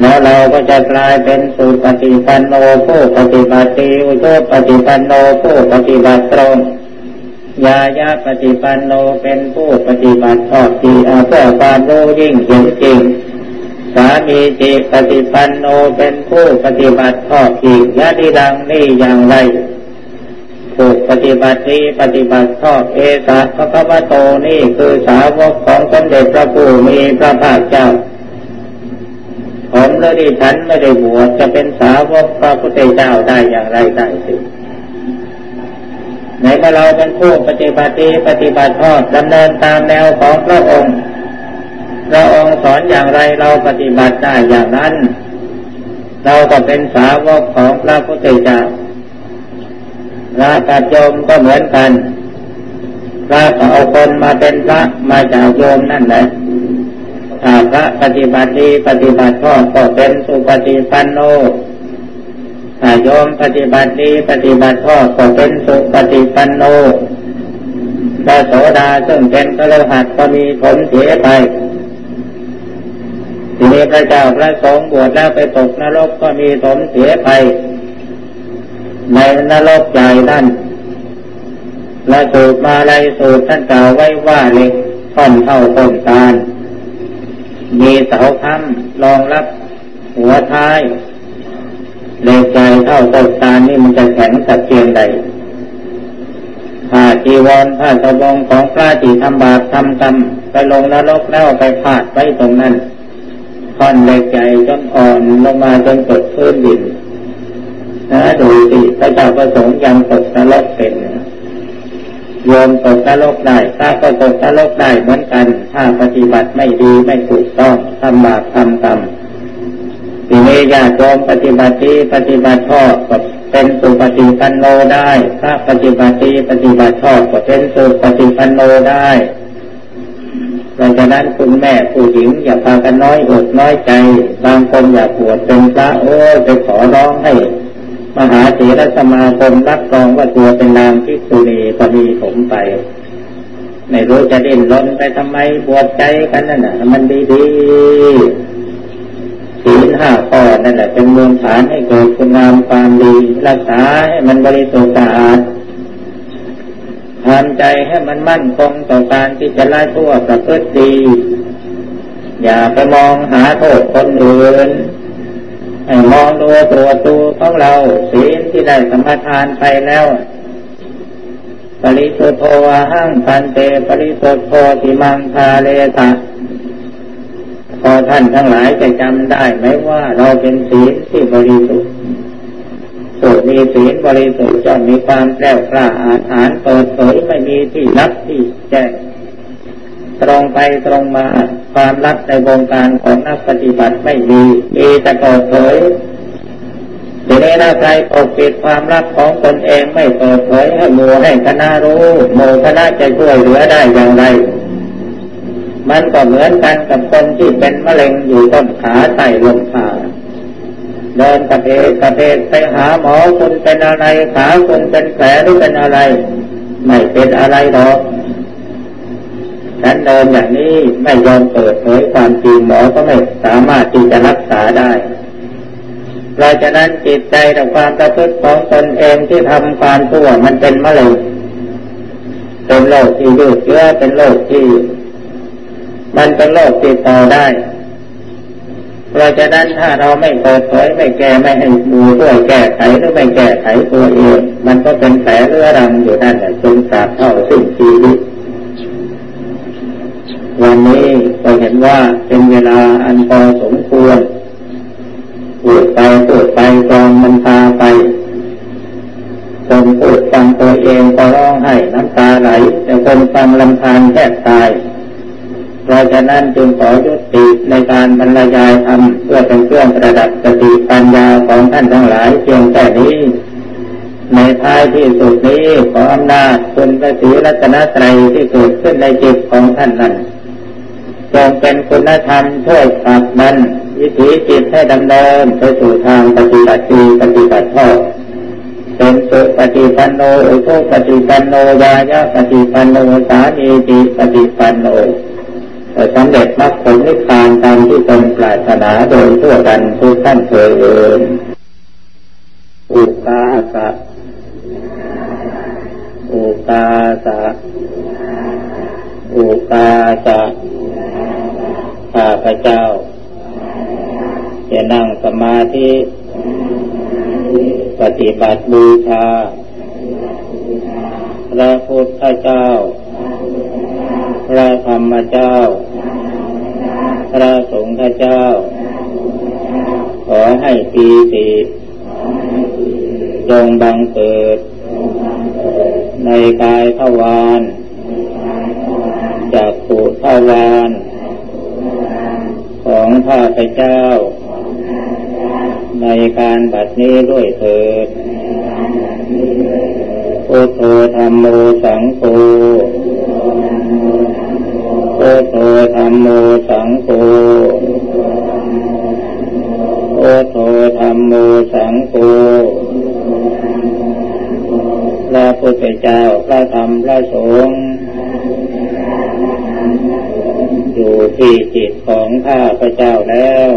แล้วเราก็จะกลายเป็นสุปฏิปันโนผู้ปฏิบัติดีอุโตปฏิปันโนผู้ปฏิบัติตรงยายาปฏิปันโนเป็นผู้ปฏิบัติชอบดีอาเพื่อความรู้ยิ่งเห็นจริงสามีจิปฏิปันโนเป็นผู้ปฏิบัติชอบจริงยะดีดังนี่อย่างไรผู้ปฏิบัติดีปฏิบัติชอบเอสะพระพะโตนี่คือสาวกของสมเด็จพระผู้มีพระภาคเจ้า ผมและดิฉันไม่ได้บวชจะเป็นสาวกพระพุทธเจ้าได้อย่างไรได้สิในเมื่อเราเป็นผู้ปฏิบัติปฏิบัติทอดดำเนินตามแนวของพระองค์พระองค์สอนอย่างไรเราปฏิบัติได้อย่างนั้น เราก็เป็นสาวกของพระพุทธเจ้าพระกัจโยมก็เหมือนกันพระก็เอาคนมาเป็นพระมาจากโยมนั่นแหละ ถ้าพระปฏิบัติดีปฏิบัติชอบก็เป็นสุปฏิปันโนถ้าโยมปฏิบัติดีปฏิบัติชอบก็เป็นสุปฏิปันโนพระโสดาซึ่งเป็นพระหัตก็มีผลเสียไปทีนี้พระเจ้าพระสงฆ์บวชแล้วไปตกนรกก็มีสมเสียไป ในนรกใหญ่นั่นและสูตรมาลายสูตรท่านกล่าวไว้ว่าเล็กท่อนเท่าต้นตาล มีเสาค้ำรองรับหัวท้ายเล็กใหญ่เท่าต้นตาลนี่มันจะแข็งสักเพียงใดผ้าจีวรผ้าสบงของพระที่ทำบาปทำกรรมไปลงนรกแล้วไปพาดไว้ตรงนั้นท่อนเล็กใหญ่จนอ่อนลงมาจนตกพื้นดินนะดูสิพระเจ้าประสงค์ยังตกนรกเป็น โยมตกนรกได้ถ้าก็ตกนรกได้เหมือนกัน ถ้าปฏิบัติไม่ดีไม่ถูกต้องทำบาปทำกรรมทีนี้ญาติโยมปฏิบัติดีปฏิบัติชอบก็เป็นสุปฏิปันโนได้ถ้าปฏิบัติดีปฏิบัติชอบก็เป็นสุปฏิปันโนได้ดังนั้นคุณแม่ผู้หญิงอย่าพากันน้อยอกน้อยใจ บางคนอยากปวดเป็นพระโอ้ไปขอร้องให้ มหาเถรสมาคมรับรองว่าตัวเป็นนางพิษุณีพอดีผมไป ไม่รู้จะดิ้นรนไปทำไมปวดใจกันนั่นน่ะ มันดีดีศีลห้าข้อนั่นแหละเป็นมูลฐานให้เกิดคุณงามความดี รักษาให้มันบริสุทธิ์สะอาดทำใจให้มันมั่นคงต่อการที่จะไล่ทั่วประพฤติดี อย่าไปมองหาโทษคนอื่น ให้มองดูตัวตัวของเราศีลที่ได้สัมทานไปแล้วปริสุทธโธหังพันเตปริสุทธโธติมังคาเลทะพอท่านทั้งหลายจะจำได้ไหมว่าเราเป็นศีลที่บริสุทธิ์สุมีศีลบริสุทธิ์จะมีความแกล้วกล้าอาถรรเปิดเผยไม่มีที่ลับที่แจ้ง ตรงไปตรงมาความลับในวงการของนักปฏิบัติไม่มีมีแต่เปิดเผยทีนี้ถ้าใครปกปิดความลับของตนเองไม่เปิดเผยให้หมู่ให้คณะรู้หมู่คณะจะช่วยเหลือได้อย่างไร มันก็เหมือนกันกับคนที่เป็นมะเร็งอยู่ต้นขาใต้ลมขาเดินกระเพกกระเพกไปหาหมอคุณเป็นอะไรขาคุณเป็นแผลหรือเป็นอะไร ไม่เป็นอะไรหรอก เดินอย่างนี้ไม่ยอมเปิดเผยความจริงหมอก็ไม่สามารถที่จะรักษาได้เพราะฉะนั้นจิตใจและความประพฤติของตนเองที่ทำความชั่วมันเป็นมะเร็งเป็นโรคที่ยืดเยื้อเป็นโรคที่ มันเป็นโรคติดต่อได้เพราะฉะนั้นถ้าเราไม่เปิดเผยไม่แก้ไม่ให้ดูด้วยแก้ไขหรือไม่แก้ไขตัวเอง มันก็เป็นแผลเรื้อรังอยู่นั่นแหละจนสาบเท่าสิ้นชีวิต วันนี้เราเห็นว่าเป็นเวลาอันพอสมควรพูดไปพูดไปกองมันพาไปคนพูดฟังตัวเองก็ร้องไห้น้ำตาไหลแต่คนฟังลำพานแทบตายเพราะฉะนั้นจึงขอยุติในการบรรยายธรรมเพื่อเป็นเครื่องประดับสติปัญญาของท่านทั้งหลายเพียงแค่นี้ ในท้ายที่สุดนี้ขออำนาจคุณพระศรีรัตนตรัยที่เกิดขึ้นในจิตของท่านนั้น จงเป็นคุณธรรมช่วยขับดันวิถีจิตให้ดำเนินไปสู่ทางปฏิบัติปฏิบัติชอบเป็นสุปฏิปันโนอุทุปฏิปันโนยายะปฏิปันโนสามีจิปฏิปันโนสำเร็จมรรคผลนิพพานตามที่ตนปรารถนาโดยทั่วกันทุกท่านเคยเอินอุกาสะอุกาสะอุกาสะ ข้าพระเจ้า จะนั่งสมาธิ ปฏิบัติบูชาพระพุทธเจ้า พระธรรมเจ้า พระสงฆ์เจ้า ขอให้ปีติจงบังเกิด ในกายทวารจากปุทวาร ของข้าพเจ้า ในการบัดนี้ด้วยเถิดพุทโธธรรมโมสังโฆพุทโธธรรมโมสังโฆพุทโธธรรมโมสังโฆพระพุทธเจ้าพระธรรมพระสงฆ์ อยู่ที่จิตของข้าพระเจ้าแล้ว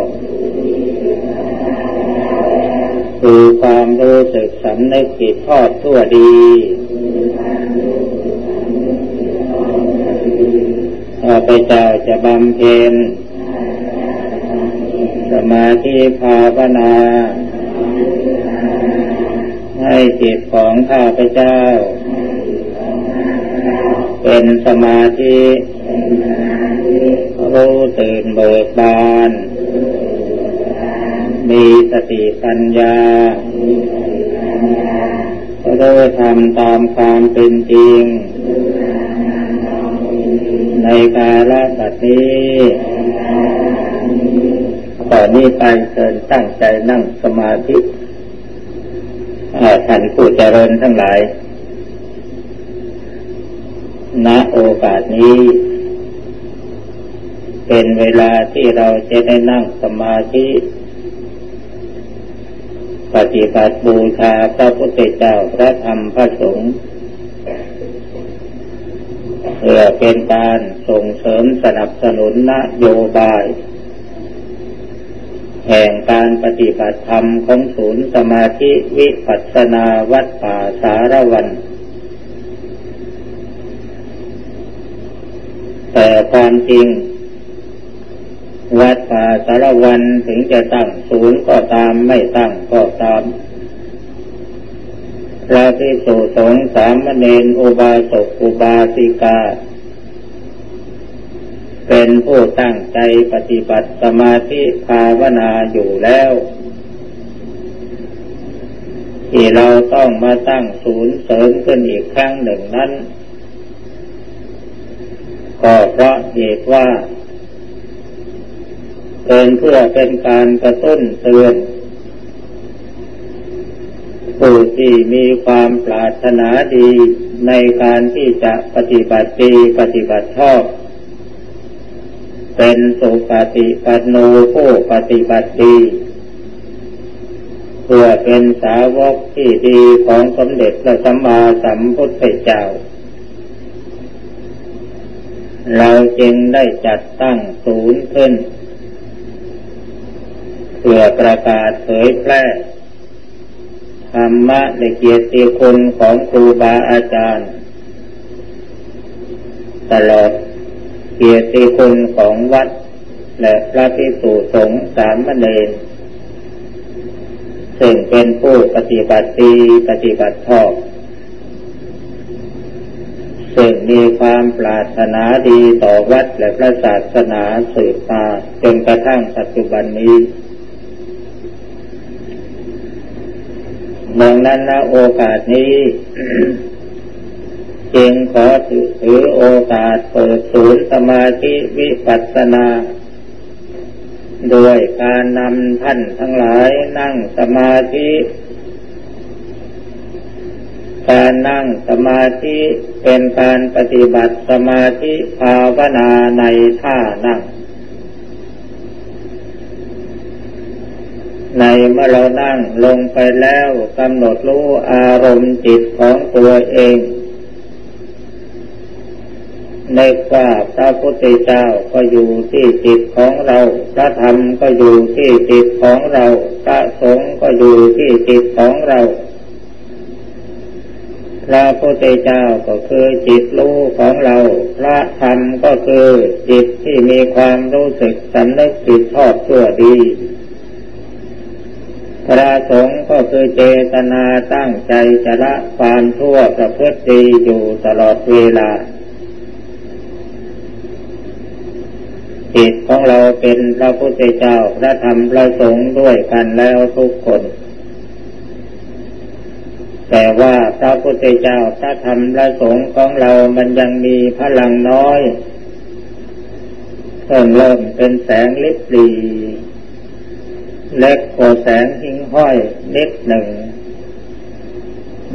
คือความรู้สึกสำนึกจิตทอดทั่วดีข้าพเจ้าจะบำเพ็ญสมาธิภาวนาให้จิตของข้าพเจ้า เป็นสมาธิ รู้ตื่นเบิกบาน มีสติปัญญารู้ทำตามความเป็นจริง ในกาลบัดนี้ต่อนนี้ไปเชิญตั้งใจนั่งสมาธิท่านผู้เจริญทั้งหลายณโอกาสนี้ เป็นเวลาที่เราจะได้นั่งสมาธิปฏิบัติบูชาพระพุทธเจ้าพระธรรมพระสงฆ์เพื่อเป็นการส่งเสริมสนับสนุนนโยบาย แห่งการปฏิบัติธรรมของศูนย์สมาธิวิปัสสนาวัดป่าสารวัน แต่ความจริง วัดป่าสารวันถึงจะตั้งศูนย์ก็ตามไม่ตั้งก็ตามพระภิกษุสงฆ์สามเณรอุบาสกอุบาสิกา เป็นผู้ตั้งใจปฏิบัติสมาธิภาวนาอยู่แล้ว ที่เราต้องมาตั้งศูนย์เสริมขึ้นอีกครั้งหนึ่งนั้น ก็เพราะเหตุว่า เป็นเพื่อเป็นการกระตุ้นเตือนผู้ที่มีความปรารถนาดีในการที่จะปฏิบัติดีปฏิบัติชอบ เป็นสุปฏิปันโนผู้ปฏิบัติดีเพื่อเป็นสาวกที่ดีของสมเด็จพระสัมมาสัมพุทธเจ้า เราจึงได้จัดตั้งศูนย์ขึ้น เพื่อประกาศเผยแพร่ธรรมะในเกียรติคุณของครูบาอาจารย์ ตลอดเกียรติคุณของวัด และพระภิกษุสงฆ์สามเณรซึ่งเป็นผู้ปฏิบัติดีปฏิบัติชอบซึ่งมีความปรารถนาดีต่อวัดและพระศาสนาสืบมาจนกระทั่งปัจจุบันนี้ ดังนั้นนะโอกาสนี้จึงขอถือโอกาสเปิดศูนย์สมาธิวิปัสสนา โดยการนำท่านทั้งหลายนั่งสมาธิ การนั่งสมาธิเป็นการปฏิบัติสมาธิภาวนาในท่านั่ง ในเมื่อเรานั่งลงไปแล้วกำหนดรู้อารมณ์จิตของตัวเองในว่าพระพุทธเจ้าก็อยู่ที่จิตของเรา พระธรรมก็อยู่ที่จิตของเรา พระสงฆ์ก็อยู่ที่จิตของเรา พระพุทธเจ้าก็คือจิตรู้ของเรา พระธรรมก็คือจิตที่มีความรู้สึกสำนึกจิตชอบชั่วดี พระสงฆ์ก็คือเจตนาตั้งใจจะละความชั่วประพฤติดีอยู่ตลอดเวลา จิตของเราเป็นพระพุทธเจ้าพระธรรมพระสงฆ์ด้วยกันแล้วทุกคน แต่ว่าพระพุทธเจ้าพระธรรมพระสงฆ์ของเรามันยังมีพลังน้อยเพิ่มเริ่มเป็นแสงลิบลี เล็กกว่าแสงหิ้งห้อยนิดหนึ่ง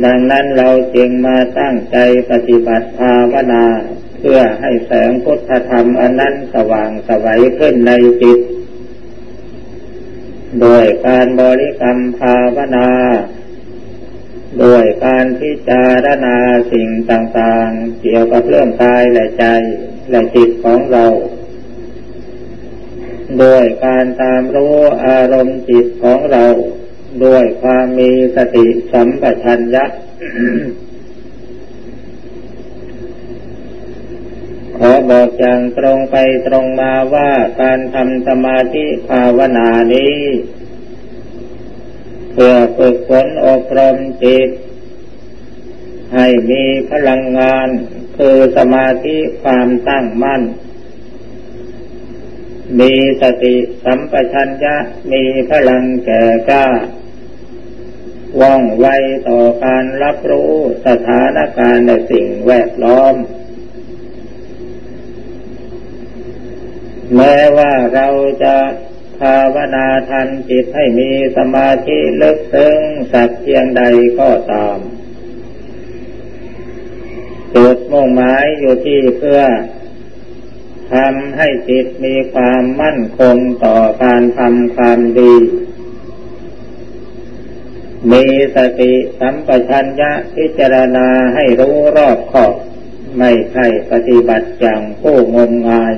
ดังนั้นเราจึงมาตั้งใจปฏิบัติภาวนาเพื่อให้แสงพุทธธรรมอันนั้นสว่างสวัยขึ้นในจิต โดยการบริกรรมภาวนาโดยการพิจารณาสิ่งต่างๆ เกี่ยวกับเรื่องกายและใจและจิตของเรา ด้วยการตามรู้อารมณ์จิตของเราด้วยความมีสติสัมปชัญญะ ขอบอกอย่างตรงไปตรงมาว่าการทำสมาธิภาวนานี้ เพื่อฝึกฝนอบรมจิต ให้มีพลังงานคือสมาธิความตั้งมั่น มีสติสัมปชัญญะมีพลังแก่กล้าว่องไวต่อการรับรู้สถานการณ์ในสิ่งแวดล้อม แม้ว่าเราจะภาวนาทันจิตให้มีสมาธิลึกซึ้งสักเพียงใดก็ตามจุดมุ่งหมายอยู่ที่เพื่อ ทำให้จิตมีความมั่นคงต่อการทำความดี มีสติสัมปชัญญะพิจารณาให้รู้รอบขอบ ไม่ใช่ปฏิบัติอย่างผู้งมงาย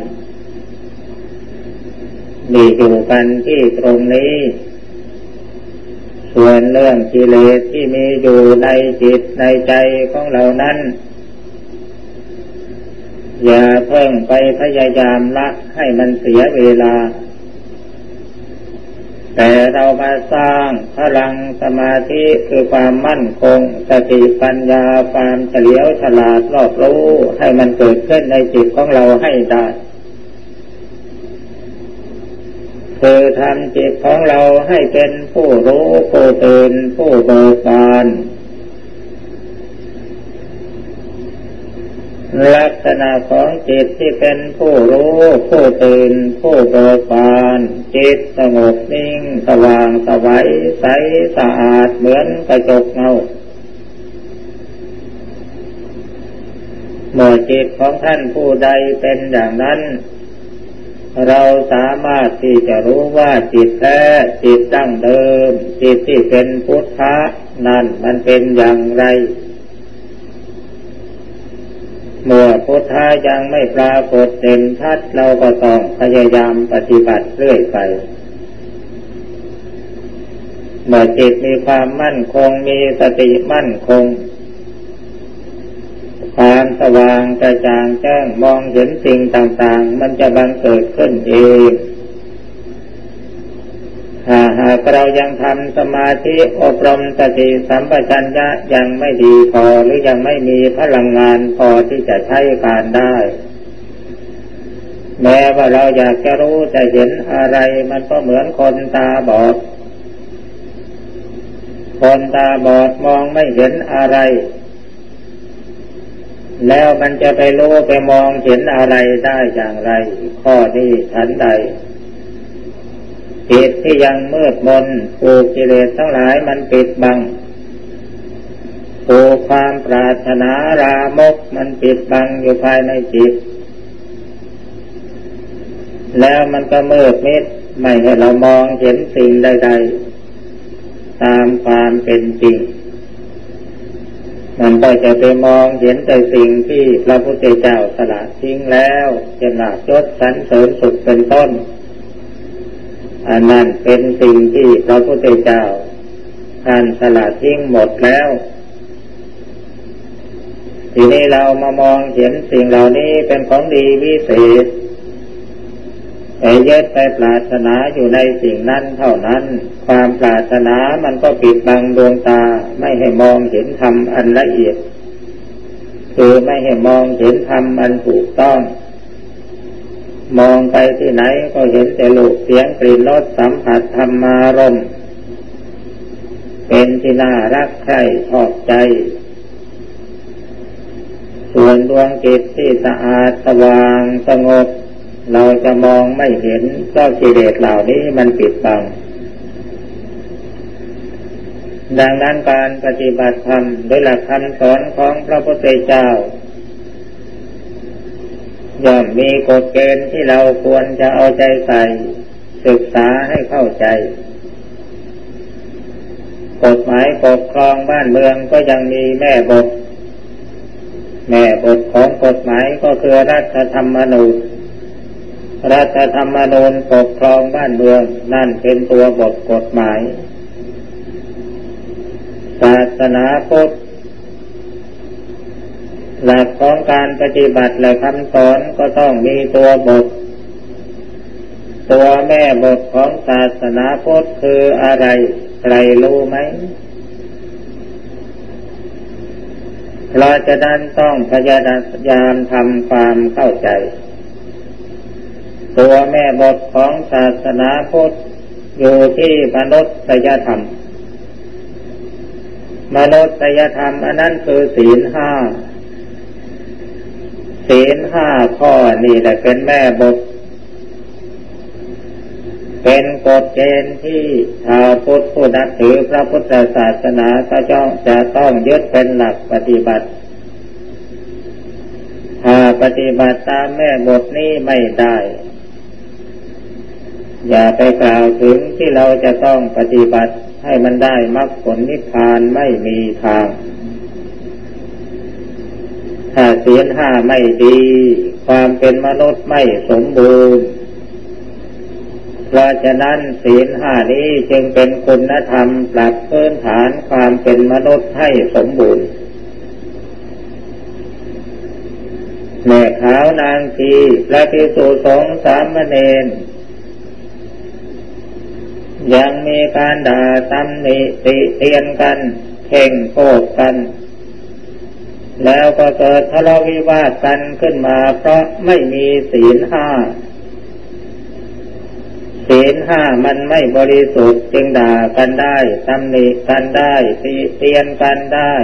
มีอยู่กันที่ตรงนี้ ส่วนเรื่องกิเลสที่มีอยู่ในจิตในใจของเรานั้น อย่าเพิ่งไปพยายามละให้มันเสียเวลา แต่เรามาสร้างพลังสมาธิคือความมั่นคงสติปัญญาความเฉลียวฉลาดรอบรู้ให้มันเกิดขึ้นในจิตของเราให้ได้คือทำจิตของเราให้เป็นผู้รู้ผู้ตื่นผู้เบิกบาน ลักษณะของจิตที่เป็นผู้รู้ ผู้ตื่น ผู้เบิกบานจิตสงบนิ่ง สว่างสวัยใสสะอาดเหมือนกระจกเงาเมื่อจิตของท่านผู้ใดเป็นอย่างนั้น เราสามารถที่จะรู้ว่าจิตแท้จิตตั้งเดิม จิตที่เป็นพุทธะนั่นมันเป็นอย่างไร เมื่อพุทธายังไม่ปรากฏเด่นชัดเราก็ต้องพยายามปฏิบัติเรื่อยไป เมื่อจิตมีความมั่นคงมีสติมั่นคง ความสว่างกระจ่างแจ้งมองเห็นสิ่งต่างๆ มันจะบังเกิดขึ้นเอง หากเรายังทำสมาธิอบรมสติสัมปชัญญะยังไม่ดีพอหรือยังไม่มีพลังงานพอที่จะใช้การได้ แม้ว่าเราอยากจะรู้จะเห็นอะไรมันก็เหมือนคนตาบอด คนตาบอดมองไม่เห็นอะไร แล้วมันจะไปรู้ไปมองเห็นอะไรได้อย่างไร ข้อนี้ฉันใด จิตที่ยังมืดมนผูกกิเลสทั้งหลายมันปิดบังผูกความปรารถนารามกมันปิดบังอยู่ภายในจิต แล้วมันก็มืดมิดไม่ให้เรามองเห็นสิ่งใด ๆ ตามความเป็นจริง มันก็จะไปมองเห็นแต่สิ่งที่พระพุทธเจ้าสละทิ้งแล้วเะลาบยศสรรเสริญสุขเป็นต้น อันนั้นเป็นสิ่งที่พระพุทธเจ้าท่านสละทิ้งหมดแล้ว ทีนี้เรามามองเห็นสิ่งเหล่านี้เป็นของดีวิเศษไปยึดไปปรารถนาอยู่ในสิ่งนั้นเท่านั้น ความปรารถนามันก็ปิดบังดวงตาไม่ให้มองเห็นธรรมอันละเอียด คือไม่ให้มองเห็นธรรมอันถูกต้อง มองไปที่ไหนก็เห็นแต่ลูกเสียงกลิ่นรสสัมผัสธรรมารมเป็นที่น่ารักใคร่ชอบใจ ส่วนดวงจิตที่สะอาดสว่างสงบ เราจะมองไม่เห็นก็กิเลสเหล่านี้มันปิดบัง ดังนั้นการปฏิบัติธรรมโดยหลักคำสอนของพระพุทธเจ้า ย่อมมีกฎเกณฑ์ที่เราควรจะเอาใจใส่ ศึกษาให้เข้าใจ กฎหมายปกครองบ้านเมืองก็ยังมีแม่บท แม่บทของกฎหมายก็คือรัฐธรรมนูญ รัฐธรรมนูญปกครองบ้านเมืองนั่นเป็นตัวบทกฎหมาย ศาสนาพุทธ หลักของการปฏิบัติและคำสอนก็ต้องมีตัวบท ตัวแม่บทของศาสนาพุทธคืออะไรใครรู้ไหมเราจะดันต้องพยายามทำความเข้าใจ ตัวแม่บทของศาสนาพุทธอยู่ที่มนุษยธรรม มนุษยธรรมอันนั้นคือศีลห้า ศีลห้าข้อนี่แหละเป็นแม่บท เป็นกฎเกณฑ์ที่ชาวพุทธผู้นับถือพระพุทธศาสนาก็จ้องจะต้องยึดเป็นหลักปฏิบัติ ถ้าปฏิบัติตามแม่บทนี้ไม่ได้ อย่าไปกล่าวถึงที่เราจะต้องปฏิบัติให้มันได้มรรคผลนิพพานไม่มีทาง ถ้าศีลห้าไม่ดี ความเป็นมนุษย์ไม่สมบูรณ์เพราะฉะนั้นศีลห้านี้จึงเป็นคุณธรรมปรับพื้นฐานความเป็นมนุษย์ให้สมบูรณ์แม่ขาวนางทีพระภิกษุสงสามเณรยังมีการด่าตำหนิติเตียนกันเข่งโกรธกัน แล้วก็เกิดทะเลาะวิวาทกันขึ้นมาเพราะไม่มีศีลห้า ศีลห้ามันไม่บริสุทธิ์จึงด่ากันได้ตำหนิกันได้ตีเตียนกันได้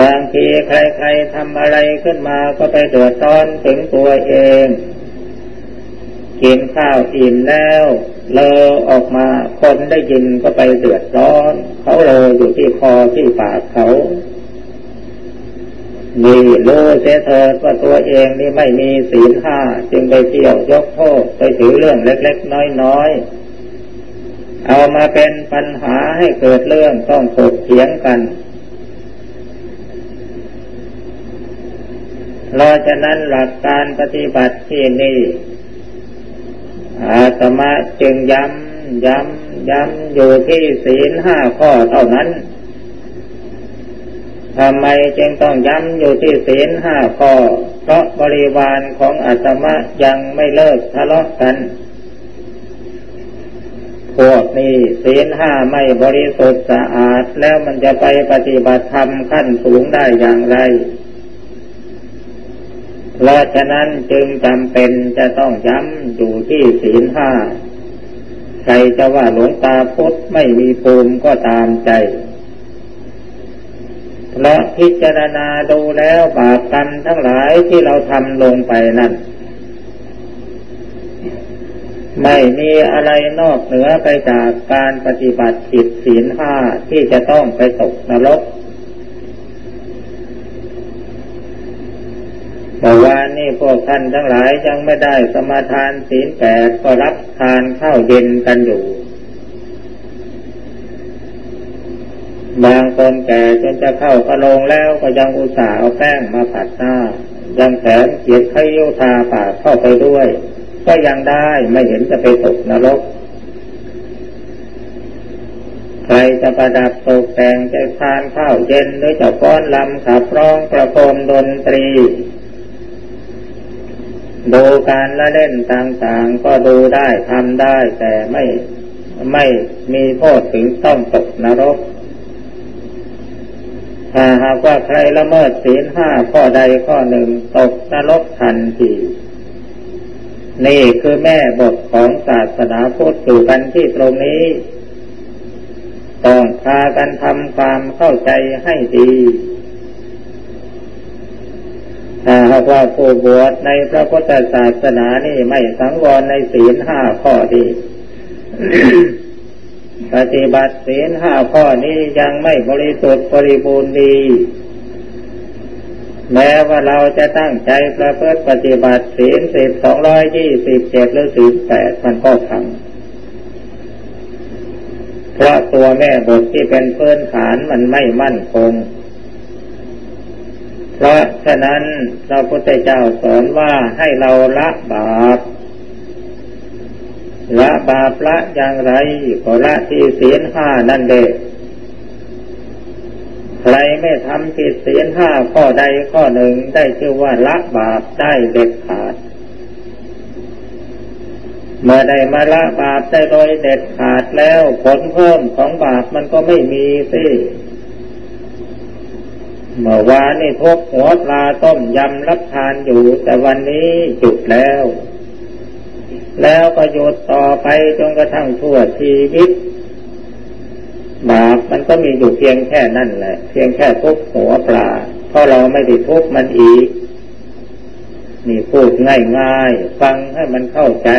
บางทีใครๆทำอะไรขึ้นมาก็ไปเดือดร้อนถึงตัวเอง กินข้าวอิ่มแล้ว เลอออกมาคนได้ยินก็ไปเดือดร้อน เขาเลออยู่ที่คอที่ปากเขานี่รู้เสียเถิดว่าตัวเองนี่ไม่มีศีลห้าจึงไปเที่ยวยกโทษไปถือเรื่องเล็ก ๆ น้อยๆ เอามาเป็นปัญหาให้เกิดเรื่องต้องถกเถียงกันเพราะฉะนั้นหลักการปฏิบัติที่นี่ อาตมาจึงย้ำย้ำย้ำอยู่ที่ศีลห้าข้อเท่านั้นทำไมจึงต้องย้ำอยู่ที่ศีลห้าข้อ เพราะบริวารของอาตมายังไม่เลิกทะเลาะกัน พวกนี้ศีลห้าไม่บริสุทธิ์สะอาด แล้วมันจะไปปฏิบัติธรรมขั้นสูงได้อย่างไร เพราะฉะนั้นจึงจำเป็นจะต้องย้ำอยู่ที่ศีลห้าใครจะว่าหลวงตาพุทธไม่มีภูมิก็ตามใจเพราะพิจารณาดูแล้วบาปกรรมทั้งหลายที่เราทำลงไปนั้นไม่มีอะไรนอกเหนือไปจากการปฏิบัติผิดศีลห้าที่จะต้องไปตกนรกเมื่อวา นี่พวกท่านทั้งหลายยังไม่ได้สมาทานศีลแปดก็รับทานข้าวเย็นกันอยู่ บางคนแก่จนจะเข้ากระโลงแล้วก็ยังอุตส่าห์เอาแป้งมาผัดหน้า ยังแถมเกียดขยุทาปากเข้าไปด้วย ก็ยังได้ไม่เห็นจะไปตกนรกใครจะประดับตกแต่งจะทานข้าวเย็นหรือจะป้อนลำขับร้องประโคมดนตรี ดูการละเล่นต่างๆก็ดูได้ทำได้ แต่ไม่ไม่มีโทษถึงต้องตกนรกถ้าหากว่าใครละเมิดศีลห้าข้อใดข้อหนึ่งตกนรกทันทีนี่คือแม่บทของศาสนาพุทธอยู่กันที่ตรงนี้ ต้องพากันทำความเข้าใจให้ดี หากว่าผู้บวชในพระพุทธศาสนานี่ไม่สังวรในศีลห้าข้อดีปฏิบัติศีลห้าข้อนี้ยังไม่บริสุทธิ์บริบูรณ์ดี แม้ว่าเราจะตั้งใจประพฤติปฏิบัติศีลสิบสองร้อยยี่สิบเจ็ดหรือสิบแปดมันก็พังเพราะตัวแม่บทที่เป็นพื้นฐานมันไม่มั่นคง เพราะฉะนั้นพระพุทธเจ้าสอนว่าให้เราละบาปละบาปละอย่างไรก็ละที่ศีลห้านั่นเองใครไม่ทำผิดศีลห้าข้อใดข้อหนึ่งได้ชื่อว่าละบาปได้เด็ดขาด เมื่อได้มาละบาปได้โดยเด็ดขาดแล้วผลเพิ่มของบาปมันก็ไม่มีสิ เมื่อวานนี่ทุกหัวปลาต้มยำรับทานอยู่ แต่วันนี้จุดแล้ว แล้วก็หยุดต่อไปจนกระทั่งทั่วชีวิตบาปมันก็มีอยู่เพียงแค่นั่นแหละ เพียงแค่ทุบหัวปลาเพราะเราไม่ได้ทุบมันอีกนี่พูดง่ายๆ ฟังให้มันเข้าใจ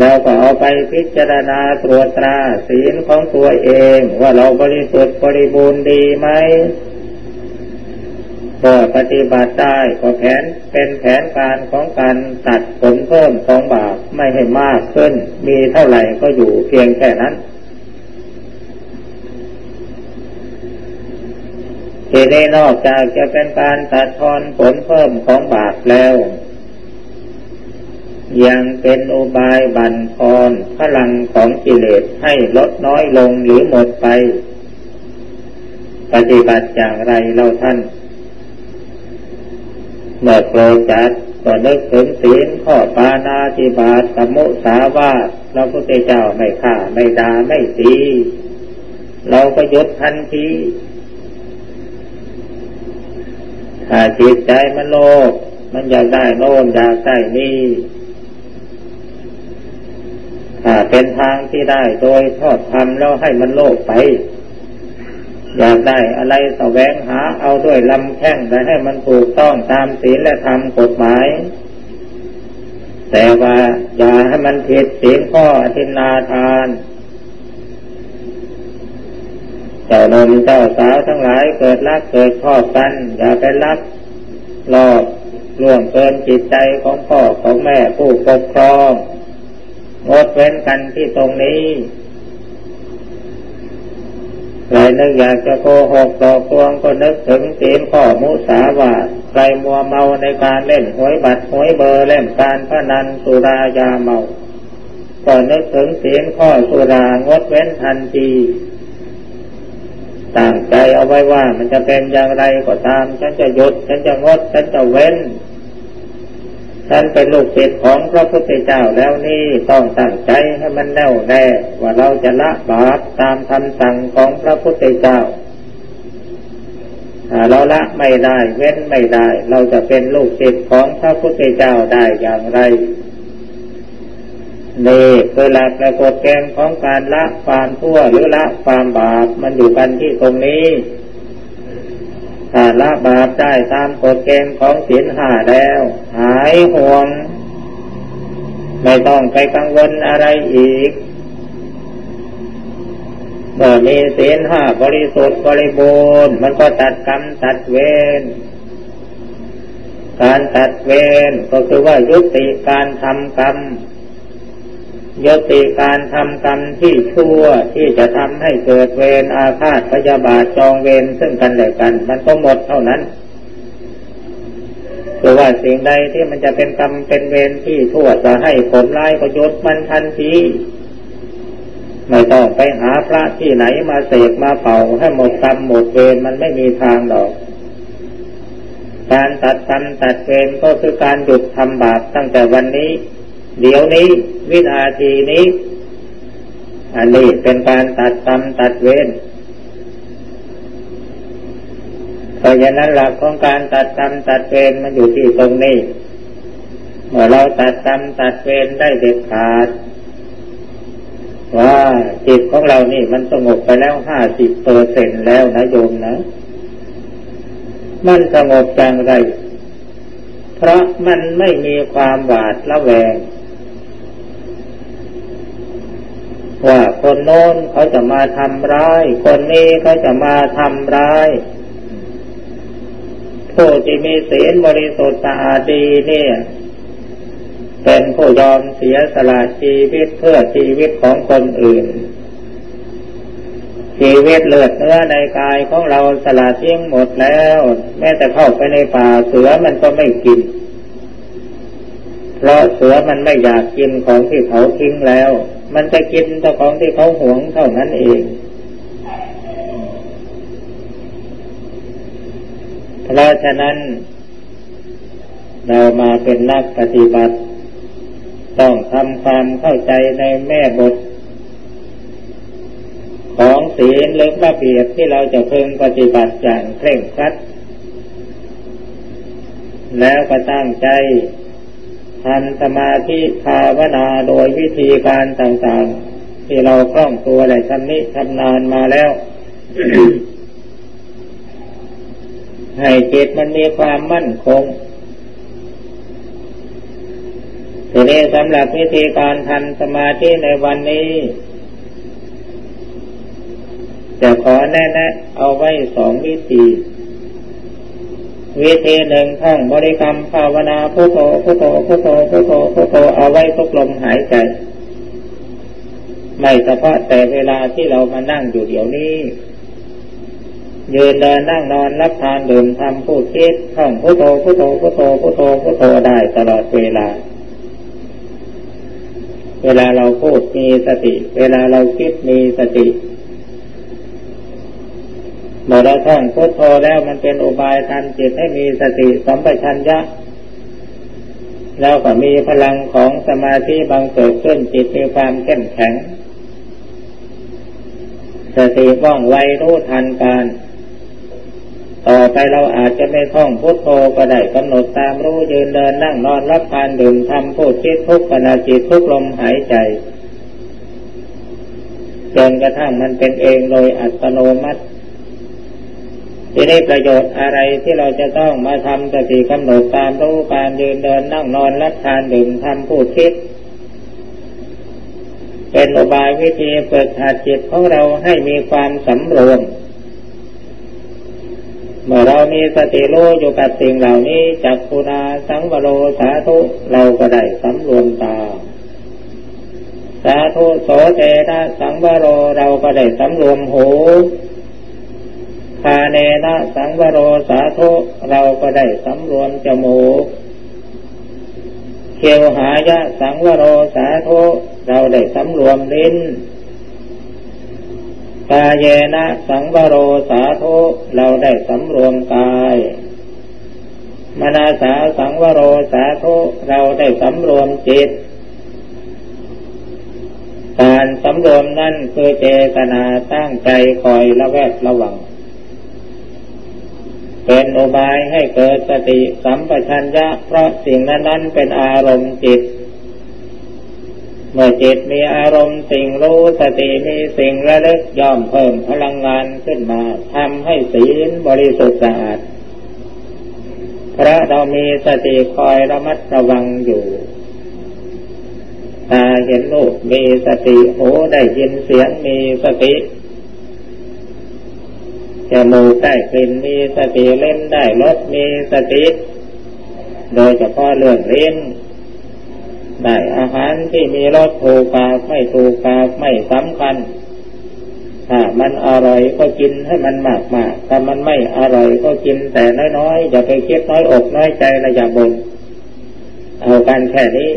เราก็เอาไปพิจารณาตรวจตราศีลของตัวเองว่าเราบริสุทธิ์บริบูรณ์ดีไหมก็ปฏิบัติได้ก็แผนเป็นแผนการของการตัดผลเพิ่มของบาปไม่ให้มากขึ้น มีเท่าไหร่ก็อยู่เพียงแค่นั้นทีนี้นอกจากจะเป็นการตัดทอนผลเพิ่มของบาปแล้ว ยังเป็นอุบายบันทอนพลังของกิเลสให้ลดน้อยลงหรือหมดไป ปฏิบัติอย่างไรเราท่าน เมื่อโกรธจัดก็นึกถึงศีลข้อปานาติบาตสมุสาวาทพระพุทธเจ้าไม่ฆ่าไม่ด่าไม่ตีเราก็ยดทันทีถ้าจิตใจมันโลภมันอยากได้โน่นอยากได้นี่ เป็นทางที่ได้โดยทอดทำแล้วให้มันโลภไป อยากได้อะไรแสวงหาเอาด้วยลำแข้งแต่ให้มันถูกต้องตามศีลและธรรมกฎหมาย แต่ว่าอย่าให้มันผิดศีลข้ออธินาทานเจ้านมเจ้าสาวทั้งหลายเกิดรักเกิดชอบกัน อย่าไปรักหลอกล่วงเกินจิตใจของพ่อของแม่ผู้ปกครอง งดเว้นกันที่ตรงนี้ใครนึกอยากจะโกหกต่อควงก็นึกถึงศีลข้อมุสาวาใครมัวเมาในการเล่นหวยบัตรหวยเบอร์เล่นการพนันสุรายาเมา ก็นึกถึงศีลข้อสุรางดเว้นทันทีตั้งใจเอาไว้ว่ามันจะเป็นอย่างไรก็ตาม ฉันจะหยุด ฉันจะงด ฉันจะเว้น ฉันเป็นลูกศิษย์ของพระพุทธเจ้าแล้วนี่ต้องตั้งใจให้มันแน่วแน่ว่าเราจะละบาปตามคำสั่งของพระพุทธเจ้าเราละไม่ได้เว้นไม่ได้ เราจะเป็นลูกศิษย์ของพระพุทธเจ้าได้อย่างไรนี่คือหลักและกฎเกณฑ์ของการละความทั่วหรือละความบาปมันอยู่กันที่ตรงนี้ ถ้าละบาปได้ตามกฎเกณฑ์ของศีลห้าแล้ว หายห่วง ไม่ต้องไปกังวลอะไรอีกเมื่อมีศีลห้าบริสุทธิ์บริบูรณ์มันก็ตัดกรรมตัดเวรการตัดเวรก็คือว่ายุติการทำกรรม ยติการทำกรรมที่ชั่วที่จะทำให้เกิดเวรอาฆาตพยาบาทจองเวรซึ่งกันและกัน มันก็หมดเท่านั้นคือว่าสิ่งใดที่มันจะเป็นกรรมเป็นเวรที่ทั่วจะให้ผลร้ายก็ยศมันทันทีไม่ต้องไปหาพระที่ไหนมาเสกมาเป่าให้หมดกรรมหมดเวรมันไม่มีทางดอก การตัดกรรมตัดเวรก็คือการหยุดทำบาปตั้งแต่วันนี้ เดี๋ยวนี้ วินาทีนี้ อันนี้เป็นการตัดกรรมตัดเวรเพราะฉะนั้นหลักของการตัดกรรมตัดเวรมันอยู่ที่ตรงนี้ เมื่อเราตัดกรรมตัดเวรได้เด็ดขาด ว่าจิตของเรานี่มันสงบไปแล้วห้าสิบเปอร์เซ็นแล้วนะโยมนะ มันสงบจังไร เพราะมันไม่มีความหวาดระแวง ว่าคนโน้นเขาจะมาทำร้าย คนนี้เขาจะมาทำร้ายผู้ที่มีศีลบริสุทธิ์สะอาดดีเนี่ย เป็นผู้ยอมเสียสละชีวิตเพื่อชีวิตของคนอื่น ชีวิตเลือดเนื้อในกายของเราสละทิ้งหมดแล้ว แม้แต่เข้าไปในป่าเสือมันก็ไม่กิน เพราะเสือมันไม่อยากกินของที่เขาทิ้งแล้ว มันจะกินแต่ของที่เขาหวงเท่านั้นเองเพราะฉะนั้น เรามาเป็นนักปฏิบัติ ต้องทำความเข้าใจในแม่บท ของศีลหรือระเบียบที่เราจะพึงปฏิบัติอย่างเคร่งครัด แล้วก็ตั้งใจ ทำสมาธิภาวนาโดยวิธีการต่างๆ ที่เราคล่องตัวและชำนิชำนาญมาแล้ว ให้จิตมันมีความมั่นคงทีนี้สำหรับวิธีการทำสมาธิในวันนี้ จะขอแนะๆเอาไว้สองวิธี วิธีหนึ่งท่องบริกรรมภาวนาพุทโธพุทโธพุทโธพุทโธพุทโธเอาไว้ทุกลมหายใจ ไม่เฉพาะแต่เวลาที่เรามานั่งอยู่เดี๋ยวนี้ยืนเดินนั่งนอนรับทานดื่มทำพูดคิดท่องพุทโธพุทโธพุทโธพุทโธพุทโธได้ตลอดเวลา เวลาเราพูดมีสติ เวลาเราคิดมีสติ เมื่อเราท่องพุทโธแล้วมันเป็นอุบายทันจิตให้มีสติสัมปชัญญะ แล้วก็มีพลังของสมาธิบางเกิดขึ้นจิตมีความเข้มแข็ง สติว่องไวรู้ทันการ ต่อไปเราอาจจะไม่ท่องพุทโธก็ได้กำหนดตามรู้ยืนเดินนั่งนอนรับทานดื่มทำพูดคิดทุกขณะจิตทุกลมหายใจจนกระทั่งมันเป็นเองโดยอัตโนมัติ ทีนี้ประโยชน์อะไรที่เราจะต้องมาทำสติกำหนดตามรู้การยืนเดินนั่งนอนรับทานดื่มทำพูดคิด เป็นอุบายวิธีเปิดหัดจิตของเราให้มีความสำรวม เมื่อเรามีสติรู้อยู่กับสิ่งเหล่านี้จักคุนาสังวโรสาธุเราก็ได้สำรวมตาสาธุโสเตนะสังวโรเราก็ได้สำรวมหู คาเนนะสังวโรสาธุเราก็ได้สำรวมจมูกเขียวหายะสังวโรสาธุเราได้สำรวมลิ้นกาเยนะสังวโรสาธุเราได้สำรวมกายมนาสาสังวโรสาธุเราได้สำรวมจิต การสำรวมนั่นคือเจตนาตั้งใจคอยระแวดระวัง เป็นอุบายให้เกิดสติสัมปชัญญะ เพราะสิ่งนั้นนั้นเป็นอารมณ์จิต เมื่อจิตมีอารมณ์สิ่งรู้สติมีสิ่งระลึกย่อมเพิ่มพลังงานขึ้นมาทำให้ศีลบริสุทธิ์สะอาดพระเรามีสติคอยระมัดระวังอยู่ตาเห็นรูปมีสติหูได้ยินเสียงมีสติ จมูกได้กลิ่นมีสติเล่นได้รสมีสติ โดยเฉพาะเรื่องเล่นได้อาหารที่มีรสถูกปากไม่ถูกปากไม่สำคัญ ถ้ามันอร่อยก็กินให้มันมากมากถ้ามันไม่อร่อยก็กินแต่น้อยๆอย่าไปเคิดน้อยอกน้อยใจระอย่าบน เอากันแค่นี้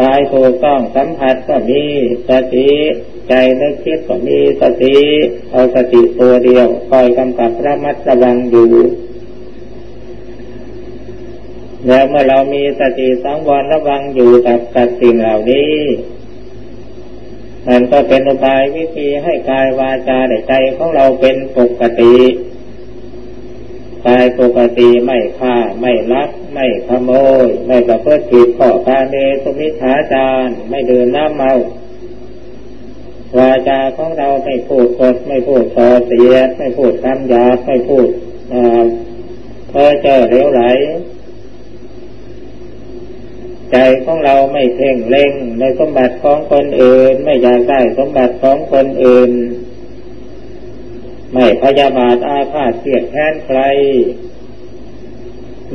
กายถูกต้องสัมผัสก็มีสติใจนึกคิดก็มีสติเอาสติตัวเดียวคอยกำกับระมัดระวังอยู่แล้วเมื่อเรามีสติสังวรระวังอยู่กับกับสิ่งเหล่านี้มันก็เป็นอุบายวิธีให้กายวาจาใใจของเราเป็นปกติ กายปกติไม่ฆ่าไม่ลัก ไม่ขโมย ไม่ประพฤติผิดข้อกาเมสุมิชาจารไม่ดื่มน้ำเมาวาจาของเราไม่พูดกดไม่พูดส่อเสียไม่พูดคำหยาบไม่พูดเพ้อเจ้อเลวไหล ใจของเราไม่เพ่งเล็งในสมบัติของคนอื่น ไม่อยากได้สมบัติของคนอื่น ไม่พยาบาทอาฆาตเสียดแค้นใคร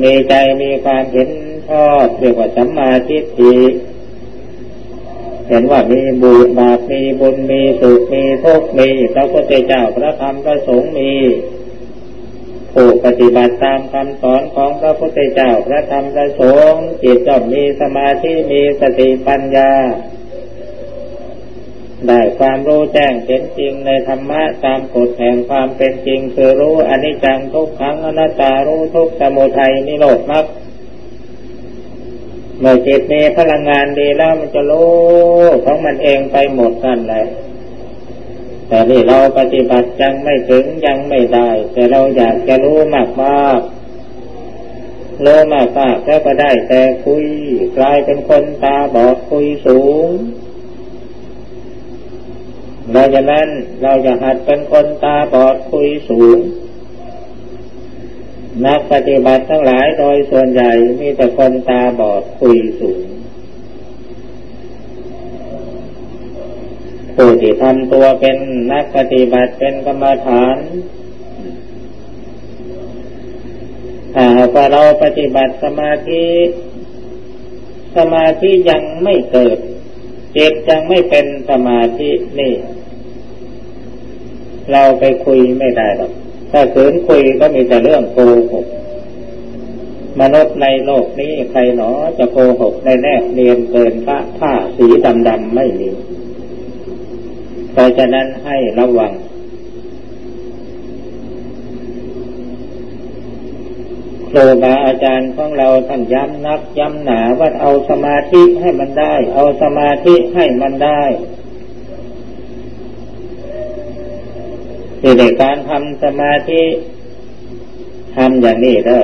มีใจมีความเห็นชอบเรียกว่าสัมมาทิฏฐิเห็นว่ามีบุญบาปมีบุญมีสุขมีทุกข์มีพระพุทธเจ้าพระธรรมพระสงฆ์มีผู้ปฏิบัติตามคำสอนของพระพุทธเจ้าพระธรรมพระสงฆ์จิตจอมมีสมาธิมีสติปัญญา ได้ความรู้แจ้งเห็นจริงในธรรมะตามกฎแห่งความเป็นจริง คือรู้อนิจจังทุกขังอนัตตารู้ทุกสมุทัยนิโรธมรรคเมื่อจิตมีพลังงานดีแล้วมันจะรู้ของมันเองไปหมดกันเลยแต่นี่เราปฏิบัติยังไม่ถึงยังไม่ได้ แต่เราอยากจะรู้มากมากรู้มากมากแล้วก็ได้แต่คุยกลายเป็นคนตาบอดคุยสูง เราจะนั้นเราจะหัดเป็นคนตาบอดคุยสูง นักปฏิบัติทั้งหลายโดยส่วนใหญ่มีแต่คนตาบอดคุยสูงผู้ที่ทำตัวเป็นนักปฏิบัติเป็นกรรมฐานถ้าว่เราปฏิบัติสมาธิสมาธิยังไม่เกิดจิตยังไม่เป็นสมาธินี่ เราไปคุยไม่ได้หรอก ถ้าขืนคุยก็มีแต่เรื่องโกหก มนุษย์ในโลกนี้ใครหนอจะโกหกในแนบเนียนเกินพระผ้าสีดำๆไม่มี เพราะฉะนั้นให้ระวัง ครูบาอาจารย์ของเราท่านย้ำนักย้ำหนาว่าเอาสมาธิให้มันได้ เอาสมาธิให้มันได้ ที่ในการทำสมาธิทำอย่างนี้เด้อ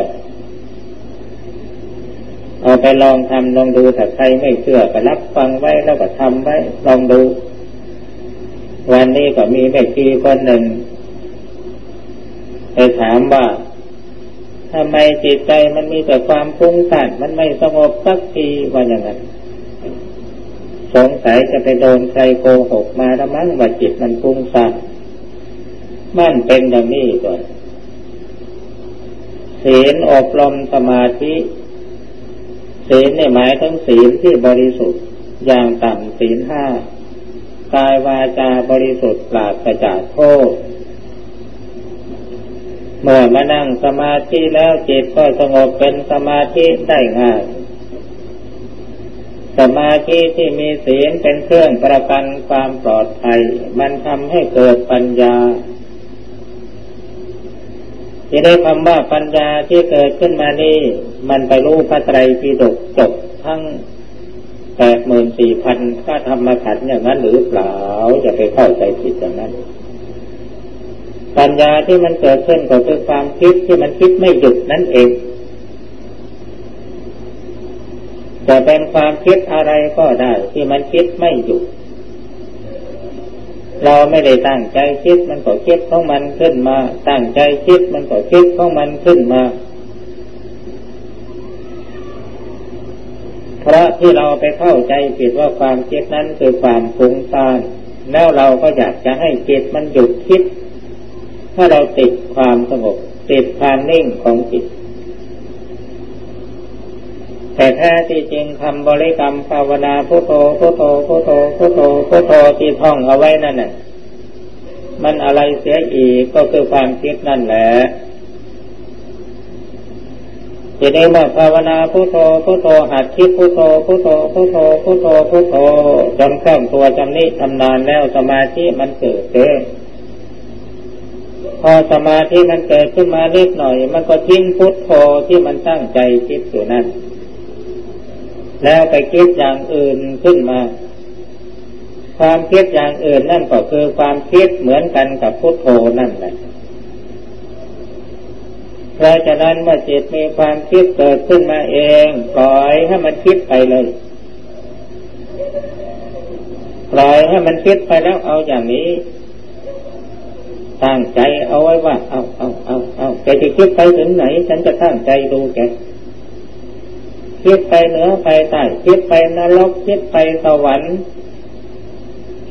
เอาไปลองทำลองดูถ้าใครไม่เชื่อก็รับฟังไว้แล้วก็ทำไว้ ลองดู วันนี้ก็มีแม่ชีคนหนึ่ง ไปถามว่าทำไมจิตใจมันมีแต่ความฟุ้งซ่านมันไม่สงบสักทีว่าอย่างนั้นสงสัยจะไปโดนใครโกหกมาแล้วมั้งว่าจิตมันฟุ้งซ่าน มันเป็นอย่างนี้ก่อนศีลอบรมสมาธิศีลเนี่ยหมายถึงศีลที่บริสุทธิ์อย่างต่ำศีลห้ากายวาจาบริสุทธิ์ปราศจากโทษเมื่อมานั่งสมาธิแล้วจิตก็สงบเป็นสมาธิได้ง่าย สมาธิที่มีศีลเป็นเครื่องประกันความปลอดภัย มันทำให้เกิดปัญญา ที่ได้คำว่าปัญญาที่เกิดขึ้นมานี่ มันไปรู้พระไตรปิฎกจบทั้งแปดหมื่นสี่พันข้าธรรมขันธ์อย่างนั้นหรือเปล่าจะไปเข้าใจผิดอย่างนั้น ปัญญาที่มันเกิดขึ้นก็คือความคิดที่มันคิดไม่หยุดนั่นเองจะเป็นความคิดอะไรก็ได้ที่มันคิดไม่หยุด เราไม่ได้ตั้งใจคิดมันก็คิดของมันขึ้นมา ตั้งใจคิดมันก็คิดของมันขึ้นมา เพราะที่เราไปเข้าใจผิดว่าความคิดนั้นคือความฟุ้งซ่านแล้วเราก็อยากจะให้จิตมันหยุดคิด ถ้าเราติดความสงบติดความนิ่งของจิต แต่แท้ที่จริงคำบริกรรมภาวนาพุทโธพุทโธพุทโธพุทโธพุทโธที่ท่องเอาไว้นั่นน่ะมันอะไรเสียอีกก็คือความคิดนั่นแหละทีนี้เมื่อภาวนาพุทโธพุทโธหัดคิดพุทโธพุทโธพุทโธพุทโธพุทโธจนคล่องตัวจำนี้ทำนานแล้วสมาธิมันเกิดเองพอสมาธิมันเกิดขึ้นมาเล็กหน่อย มันก็ทิ้งพุทโธที่มันตั้งใจคิดอยู่นั่น แล้วไปคิดอย่างอื่นขึ้นมา ความคิดอย่างอื่นนั่นก็คือความคิดเหมือนกันกับพุทโธนั่นแหละเพราะฉะนั้นเมื่อจิตมีความคิดเกิดขึ้นมาเองปล่อยให้มันคิดไปเลยปล่อยให้มันคิดไปแล้วเอาอย่างนี้ตั้งใจเอาไว้ว่า เอาเอาเอาเอาแกจะคิดไปถึงไหน ฉันจะตั้งใจดูแก คิดไปเหนือไปใต้คิดไปนรกคิดไปสวรรค์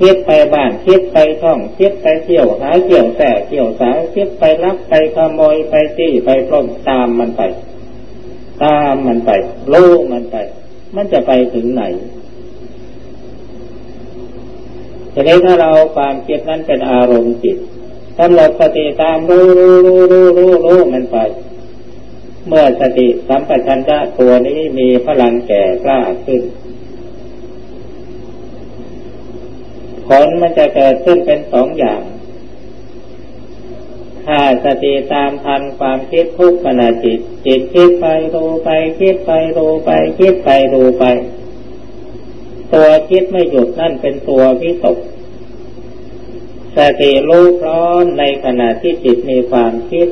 คิดไปบ้านคิดไปท่องคิดไปเที่ยวหาเกี่ยวแสเกี่ยวสาวคิดไปลักไปขโมยไปจี้ไปปล้นตามมันไป ตามมันไปลูมันไป มันจะไปถึงไหนทีนี้ถ้าเราความคิดนั้นเป็นอารมณ์จิตกำหนดสติตามรู้รู้รู้รู้รู้มันไป เมื่อสติสัมปชัญญะตัวนี้มีพลังแก่กล้าขึ้น ผลมันจะเกิดขึ้นเป็นสองอย่าง ถ้าสติตามทันความคิดทุกขณะจิต จิตคิดไปดูไป คิดไปดูไป คิดไปดูไป ตัวคิดไม่หยุดนั่นเป็นตัววิตกสติรู้พร้อมในขณะที่จิตมีความคิด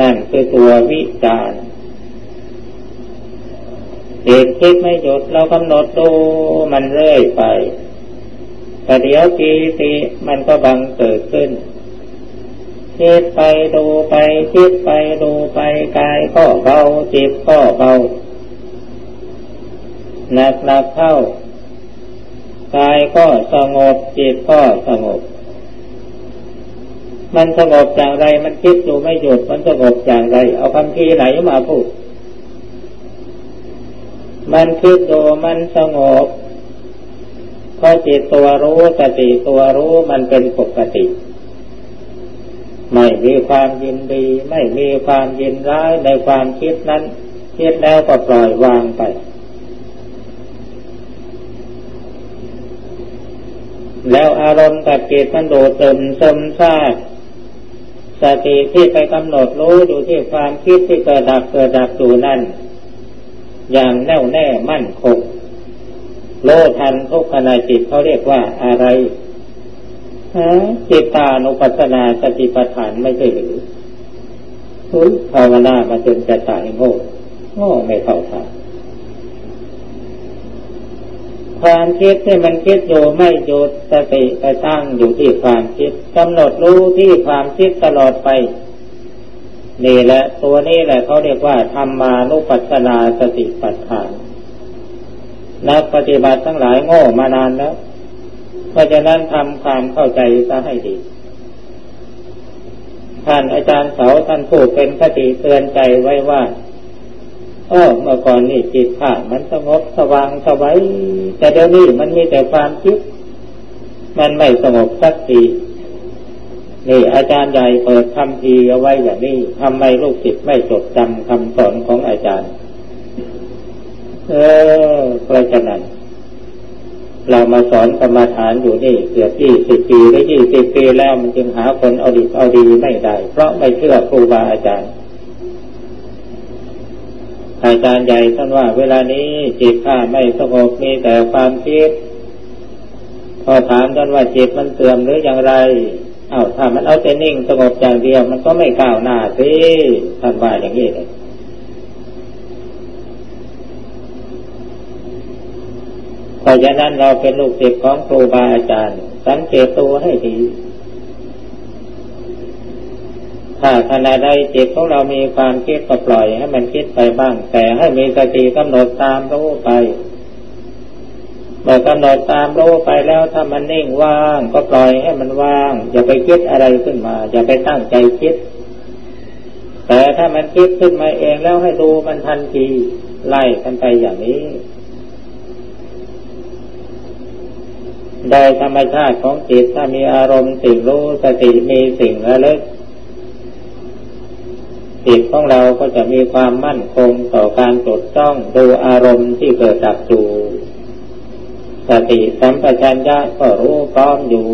นั่นคือตัววิจาร จิตคิดไม่หยุดเรากำหนดดูมันเรื่อยไปแต่เดี๋ยวทีสิมันก็บังเกิดขึ้นคิดไปดูไปคิดไปดูไปกายก็เบาจิตก็เบาหนักหนักเข้ากายก็สงบจิตก็สงบ มันสงบอย่างไรมันคิดอยู่ไม่หยุดมันสงบอย่างไร เอาคำพีไหนมาพูด มันคิดดูมันสงบเพราะจิตตัวรู้สติตัวรู้มันเป็นปกติ ไม่มีความยินดี ไม่มีความยินร้ายในความคิดนั้น คิดแล้วก็ปล่อยวางไปแล้วอารมณ์กับจิตมันโดดเติมซึมซาบสติที่ไปกำหนดรู้อยู่ที่ความคิดที่เกิดดับเกิดดับอยู่นั่น อย่างแน่วแน่มั่นคงโลทันทุกขณะจิตเขาเรียกว่าอะไรฮะจิตตานุปัสสนาสติปัฏฐานไม่ใช่หรือภาวนามาจนจะตายโง่โง่ไม่เข้าทางความคิดที่มันคิดอยู่ไม่หยุดสติไปตั้งอยู่ที่ความคิดกำหนดรู้ที่ความคิดตลอดไป นี่แหละตัวนี้แหละเขาเรียกว่าธรรมานุปัสสนาสติปัฏฐานนักปฏิบัติทั้งหลายโง่มานานแล้ว เพราะฉะนั้นทำความเข้าใจซะให้ดี ท่านอาจารย์เสาท่านพูดเป็นคติเตือนใจไว้ว่าเออเมื่อก่อนนี่จิตข้ามันสงบสว่างสวัยแต่เดี๋ยวนี้มันมีแต่ความคิด มันไม่สงบสักที นี่อาจารย์ใหญ่เปิดคำพีเอาไว้อย่างนี้ทำไมลูกศิษย์ไม่จดจำคำสอนของอาจารย์ เออเพราะฉะนั้น เรามาสอนกรรมฐานอยู่นี่เกือบยี่สิบปีหรือยี่สิบปีแล้วมันจึงหาคนเอาดีเอาดีไม่ได้ เพราะไม่เชื่อครูบาอาจารย์ อาจารย์ใหญ่ท่านว่า เวลานี้จิตข้าไม่สงบมีแต่ความคิดพอถามท่านว่าจิตมันเสื่อมหรืออย่างไร เอาถ้ามันเอาแต่นิ่งสงบอย่างเดียว มันก็ไม่ก้าวหน้าสิท่านว่าอย่างนี้เลยเพราะฉะนั้นเราเป็นลูกศิษย์ของครูบาอาจารย์ สังเกตตัวให้ดี ถ้าขณะใดจิตของเรามีความคิดก็ปล่อยให้มันคิดไปบ้าง แต่ให้มีสติกำหนดตามรู้ไป เมื่อกำหนดตามรู้ไปแล้วถ้ามันนิ่งว่าง ก็ปล่อยให้มันว่าง อย่าไปคิดอะไรขึ้นมา อย่าไปตั้งใจคิด แต่ถ้ามันคิดขึ้นมาเองแล้วให้ดูมันทันทีไล่กันไปอย่างนี้โดยธรรมชาติของจิตถ้ามีอารมณ์สิ่งรู้สติมีสิ่งระลึกจิตของเราก็จะมีความมั่นคงต่อการจดจ้องดูอารมณ์ที่เกิดจากอยู่ สติสัมปชัญญะก็รู้พร้อมอยู่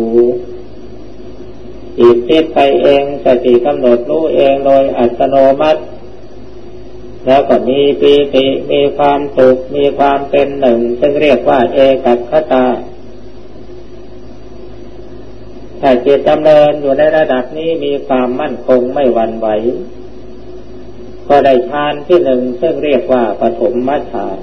จิตคิดไปเองสติกำหนดรู้เองโดยอัตโนมัติ แล้วก็มีปีติมีความสุขมีความเป็นหนึ่ง ซึ่งเรียกว่าเอกัคตาถ้าจิตดำเนินอยู่ในระดับนี้มีความมั่นคงไม่หวั่นไหว ก็ได้ฌานที่หนึ่งซึ่งเรียกว่าปฐมมัฌาน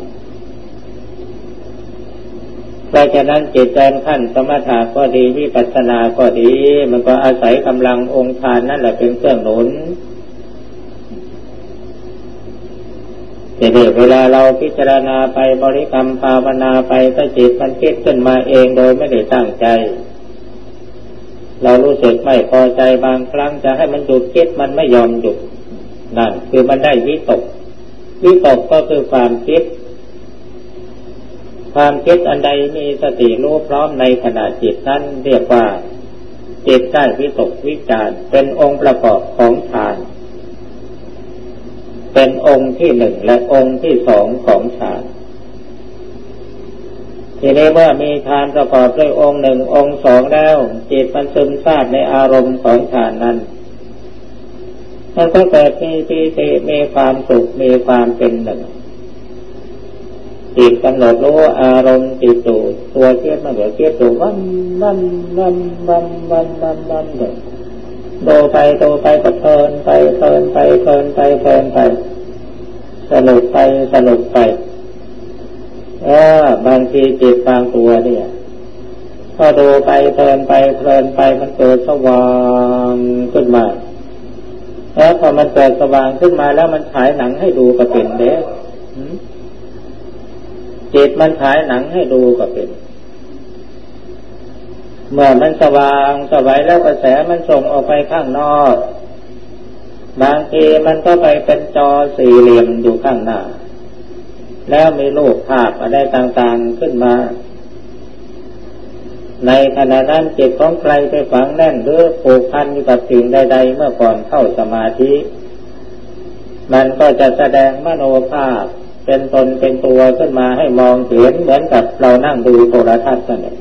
เพราะฉะนั้นจิตใจขั้นสมถะก็ดีวิปัสสนาก็ดี มันก็อาศัยกำลังองค์ฌานนั่นแหละเป็นเครื่องหนุนแต่เดี๋ยวเวลาเราพิจารณาไปบริกรรมภาวนาไปถ้าจิตมันคิดขึ้นมาเองโดยไม่ได้ตั้งใจ เรารู้สึกไม่พอใจบางครั้งจะให้มันหยุดคิดมันไม่ยอมหยุดนั่นคือมันได้วิตกวิตกก็คือความคิด ความคิดอันใดมีสติรู้พร้อมในขณะจิตนั้นเรียกว่าจิตได้วิตกวิจารเป็นองค์ประกอบของฌาน เป็นองค์ที่หนึ่งและองค์ที่สองของฌานทีนี้เมื่อมีฌานประกอบด้วยองค์หนึ่งองค์สองแล้ว จิตมันซึมซาบในอารมณ์ของฌานนั้นมันก็เกิดมีปีติมีความสุขมีความเป็นหนึ่ง จิตกำหนดรู้อารมณ์จิตตูตัวเทียบมันเหลือเทียบตัววันวันวันวันวันวันวันเดี๋ยวโดไปโดไปก็เพลินไปเพลินไปเพลินไปเพลินไปสนุกไปสนุกไปเออบางทีจิตบางตัวเนี่ยพอดูไปเพลินไปเพลินไปมันเกิดสว่างขึ้นมาแล้วพอมันเกิดสว่างขึ้นมาแล้วมันฉายหนังให้ดูก็เป็นเด้ จิตมันฉายหนังให้ดูก็เป็น เมื่อมันสว่างสวัยแล้วกระแสมันส่งออกไปข้างนอก บางทีมันก็ไปเป็นจอสี่เหลี่ยมอยู่ข้างหน้า แล้วมีรูปภาพอะไรต่างๆขึ้นมา ในขณะนั้นจิตของใครไปฝังแน่นหรือผูกพันอยู่กับสิ่งใด ๆ เมื่อก่อนเข้าสมาธิ มันก็จะแสดงมโนภาพ เป็นตนเป็นตัวขึ้นมาให้มองเห็นเหมือนกับเรานั่งดูโทรทัศน์นั่นเอง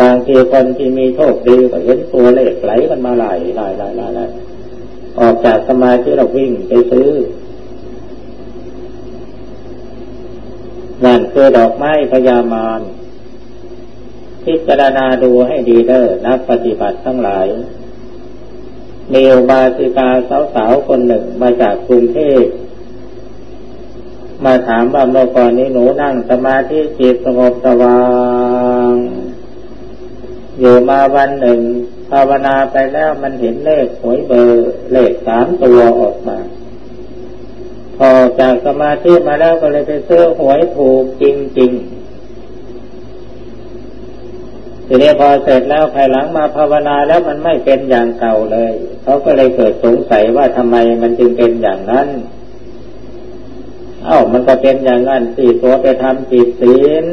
บางทีคนที่มีโชคดีก็เห็นตัวเลขไหลกันมาไหลไหลไหลไหลไหลออกจากสมาธิเราวิ่งไปซื้อนั่นคือดอกไม้พยามารพิจารณาดูให้ดีเด้อนักปฏิบัติทั้งหลายมีอุบาสิกาสาวๆคนหนึ่งมาจากกรุงเทพ มาถามว่าเมื่อก่อนนี้หนูนั่งสมาธิจิตสงบสว่างอยู่มาวันหนึ่ง ภาวนาไปแล้วมันเห็นเลขหวยเบอร์เลขสามตัวออกมา พอจากสมาธิมาแล้วก็เลยไปซื้อหวยถูกจริงๆทีนี้พอเสร็จแล้วภายหลังมาภาวนาแล้วมันไม่เป็นอย่างเก่าเลย เขาก็เลยเกิดสงสัยว่าทำไมมันจึงเป็นอย่างนั้น เอ้ามันก็เป็นอย่างนั้นสี่ตัวไปทำจิตศีล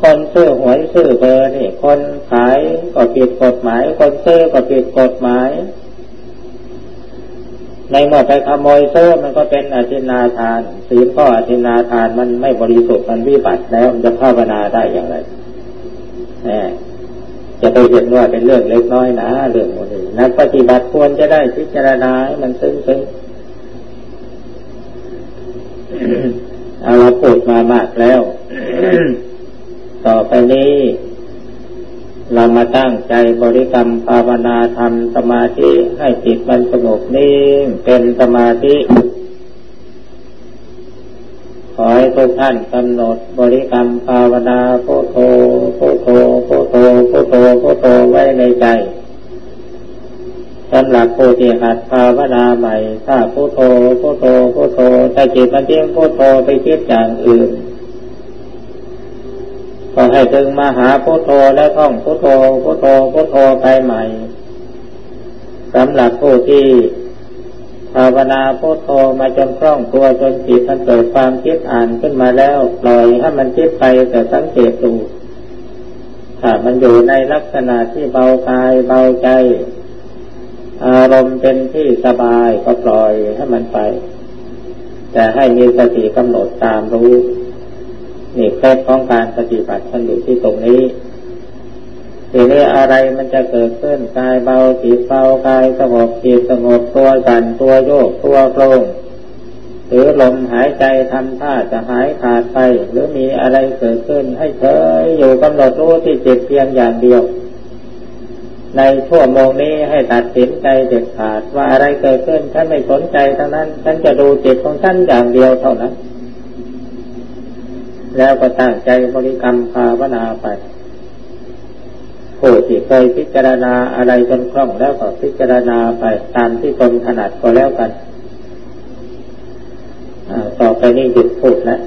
คนซื้อหวยซื้อเบอร์นี่ คนขายก็ผิดกฎหมาย คนซื้อก็ผิดกฎหมาย ในเมื่อไปขโมยซื้อมันก็เป็นอธินาทาน ศีลก็อธินาทานมันไม่บริสุทธิ์มันวิบัติแล้วมันจะภาวนาได้อย่างไรแหมจะไปเห็นว่าเป็นเรื่องเล็กน้อยนะเรื่องนี้นักปฏิบัติควรจะได้พิจารณาให้มันซึ้งซึ้ง เอาเราพูดมามากแล้ว ต่อไปนี้ เรามาตั้งใจบริกรรมภาวนาทำสมาธิให้จิตมันสงบนิ่งเป็นสมาธิขอให้ทุกท่านกำหนดบริกรรมภาวนาโพโธโพโธโพโธโพโธโพโธไว้ในใจ สำหรับผู้ที่หัดภาวนาใหม่ถ้าพุทโธพุทโธพุทโธถ้าจิตมันเที่ยงพุทโธไปคิดอย่างอื่นก็ให้ดึงมาหาพุทโธแล้วท่องพุทโธพุทโธพุทโธไปใหม่สำหรับผู้ที่ภาวนาพุทโธมาจนคล่องตัวจนจิตมันเกิดความคิดอ่านขึ้นมาแล้วปล่อยให้มันคิดไปแต่สังเกตดูถ้ามันอยู่ในลักษณะที่เบากายเบาใจ อารมณ์เป็นที่สบายก็ปล่อยให้มันไป แต่ให้มีสติกำหนดตามรู้นี่เคล็ดของการปฏิบัติมันอยู่ที่ตรงนี้ทีนี้อะไรมันจะเกิดขึ้นกายเบาจิตเบากายสงบจิตสงบตัวสั่นตัวโยกตัวโครงหรือลมหายใจทำท่าจะหายขาดไป หรือมีอะไรเกิดขึ้นให้เฉยอยู่กำหนดรู้ที่จิตเพียงอย่างเดียว ในชั่วโมงนี้ให้ตัดสินใจเด็ดขาดว่าอะไรเกิดขึ้นฉันไม่สนใจทั้งนั้น ฉันจะดูจิตของฉันอย่างเดียวเท่านั้น แล้วก็ตั้งใจบริกรรมภาวนาไปผู้ที่เคยพิจารณาอะไรจนคล่องแล้วก็พิจารณาไปตามที่ตนถนัดก็แล้วกันต่อไปนี้หยุดพูดแล้ว